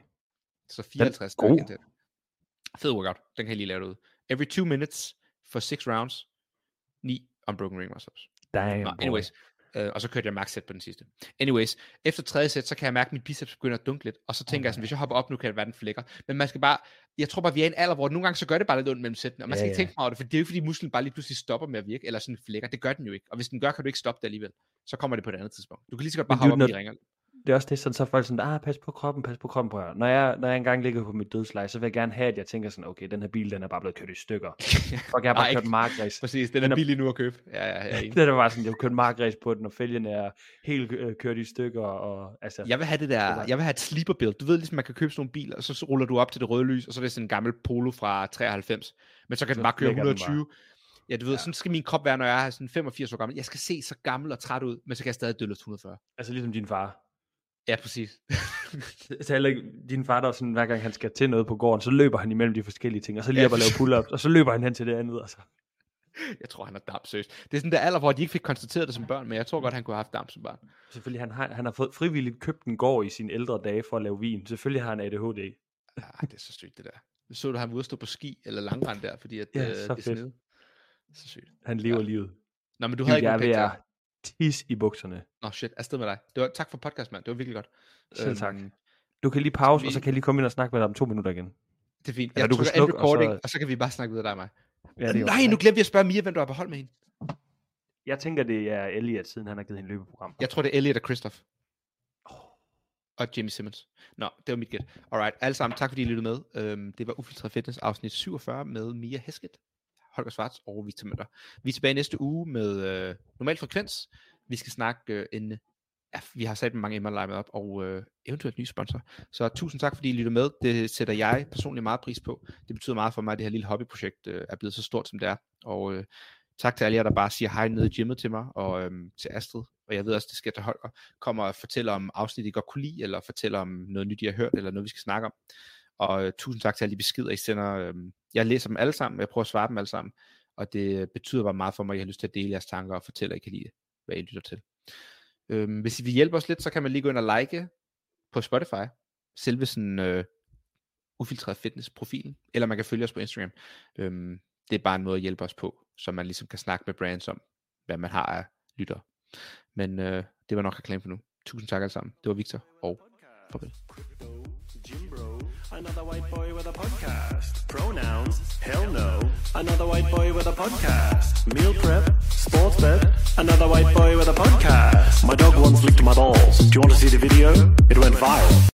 Så 54. god. der er igen til. Fed workout. Den kan jeg lige lave ud. Every 2 minutes for 6 rounds. 9 unbroken ring muscle ups. Damn, Nå, boy. Øh, og så kørte jeg max sæt på den sidste. Anyways, efter tredje sæt, så kan jeg mærke, at mit biceps begynder at dunke lidt, og så tænker jeg sådan, hvis jeg hopper op nu, kan det være, den flækker. Men man skal bare, jeg tror bare, vi er i en alder, hvor nogle gange så gør det bare lidt ondt mellem sættene, og man Ja, skal ikke ja. tænke meget over det, for det er jo ikke, fordi musklen bare lige pludselig stopper med at virke, eller sådan flækker. Det gør den jo ikke. Og hvis den gør, kan du ikke stoppe det alligevel. Så kommer det på et andet tidspunkt. Du kan lige så godt bare hoppe op når- i ringer. Det er også det, sådan, så er folk sådan, ah, pas på kroppen, pas på kroppen, prøv. Når jeg, når jeg engang ligger på mit dødsleje, så vil jeg gerne have, at jeg tænker sådan, okay, den her bil, den er bare blevet kørt i stykker. Fuck, jeg har bare kørt ikke. markræs. Præcis, den Den er billig nu at købe. Ja, ja, ja. Det er bare sådan, jeg har kørt markræs på den, og fælgene er helt øh, kørt i stykker, og altså, Jeg vil have det der, jeg vil have et sleeper build. Du ved ligesom, man kan købe sådan nogle biler, og så, ruller du op til det røde lys, og så er det sådan en gammel Polo fra 93. Men så kan Så den bare køre flækker den 120. Ja, du ved, Ja. sådan skal min krop være, når jeg er sådan 85 år gammel. Jeg skal se så gammel og træt ud, men så kan jeg stadig dølle 140. altså ligesom din far. Ja, præcis. Så heller ikke, din far, der er sådan, hver gang han skal til noget på gården, så løber han imellem de forskellige ting, og så lige Ja. op og lave pull-ups, og så løber han hen til det andet, og så. jeg tror, han har damp, seriøst. Det er sådan der alder, hvor de ikke fik konstateret det som børn, men jeg tror godt, han kunne have haft damp som barn. Selvfølgelig, han har, han har fået frivilligt købt en gård i sine ældre dage for at lave vin. Selvfølgelig har han ADHD. Ah, det er så sygt, det der. Så du ham ude stå på ski eller langrand der, fordi at, Ja, øh, så det er fedt. Så sygt. Han lever Ja. livet. Nå, men du Du havde ikke jeg er tisse i bukserne. Nå, shit, afsted med dig. Det var, tak for podcast, mand. Det var virkelig godt. Selv tak. Øhm, Du kan lige pause, vi- og så kan jeg lige komme ind og snakke med dig om to minutter igen. det er fint. Eller Jeg du kan slukke, recording, og så- og så kan vi bare snakke videre, dig og mig. Ja, det Nej, nu glemte vi at spørge Mia, hvem du har på hold med hende. Jeg tænker, det er Elliot, siden han har givet hende løbeprogram. Jeg tror, det er Elliot og Christoph. Og Jimmy Simmons. Nå, det var mit gæt. Alright, alle sammen, tak fordi I lyttede med. Øhm, det var Ufiltret Fitness afsnit 47 med Mia Hesket, Holger Svarts og Victor Møller. Vi er tilbage næste uge med øh, normal frekvens. Vi skal snakke øh, en... Ja, vi har sat mange emner lined op, og øh, eventuelt nye sponsor. Så tusind tak, fordi I lytter med. Det sætter jeg personligt meget pris på. Det betyder meget for mig, at det her lille hobbyprojekt øh, er blevet så stort, som det er. Og øh, tak til alle jer, der bare siger hej nede i gymmet til mig, og øhm, til Astrid. Og jeg ved også, det skal til Holger. Kommer og fortæller om afsnit, I godt kunne lide, eller fortæller om noget nyt, I har hørt, eller noget, vi skal snakke om. Og øh, tusind tak til alle de beskeder, I sender. Øhm, jeg læser dem alle sammen, og jeg prøver at svare dem alle sammen. Og det betyder bare meget for mig, at jeg har lyst til at dele jeres tanker og fortælle, at I kan lide, hvad I lytter til. Øhm, hvis I vil hjælpe os lidt, så kan man lige gå ind og like på Spotify. Selve sådan øh, ufiltreret fitness profilen. Eller man kan følge os på Instagram. Øhm, det er bare en måde at hjælpe os på, så man ligesom kan snakke med brands om, hvad man har af lytter. Men øh, det var nok reklame for nu. Tusind tak alle sammen. Det var Victor, og farvel. Another white boy with a podcast. Pronouns, hell no, another white boy with a podcast. Meal prep, sports bet, another white boy with a podcast. My dog once licked my balls. Do you want to see the video? It went viral.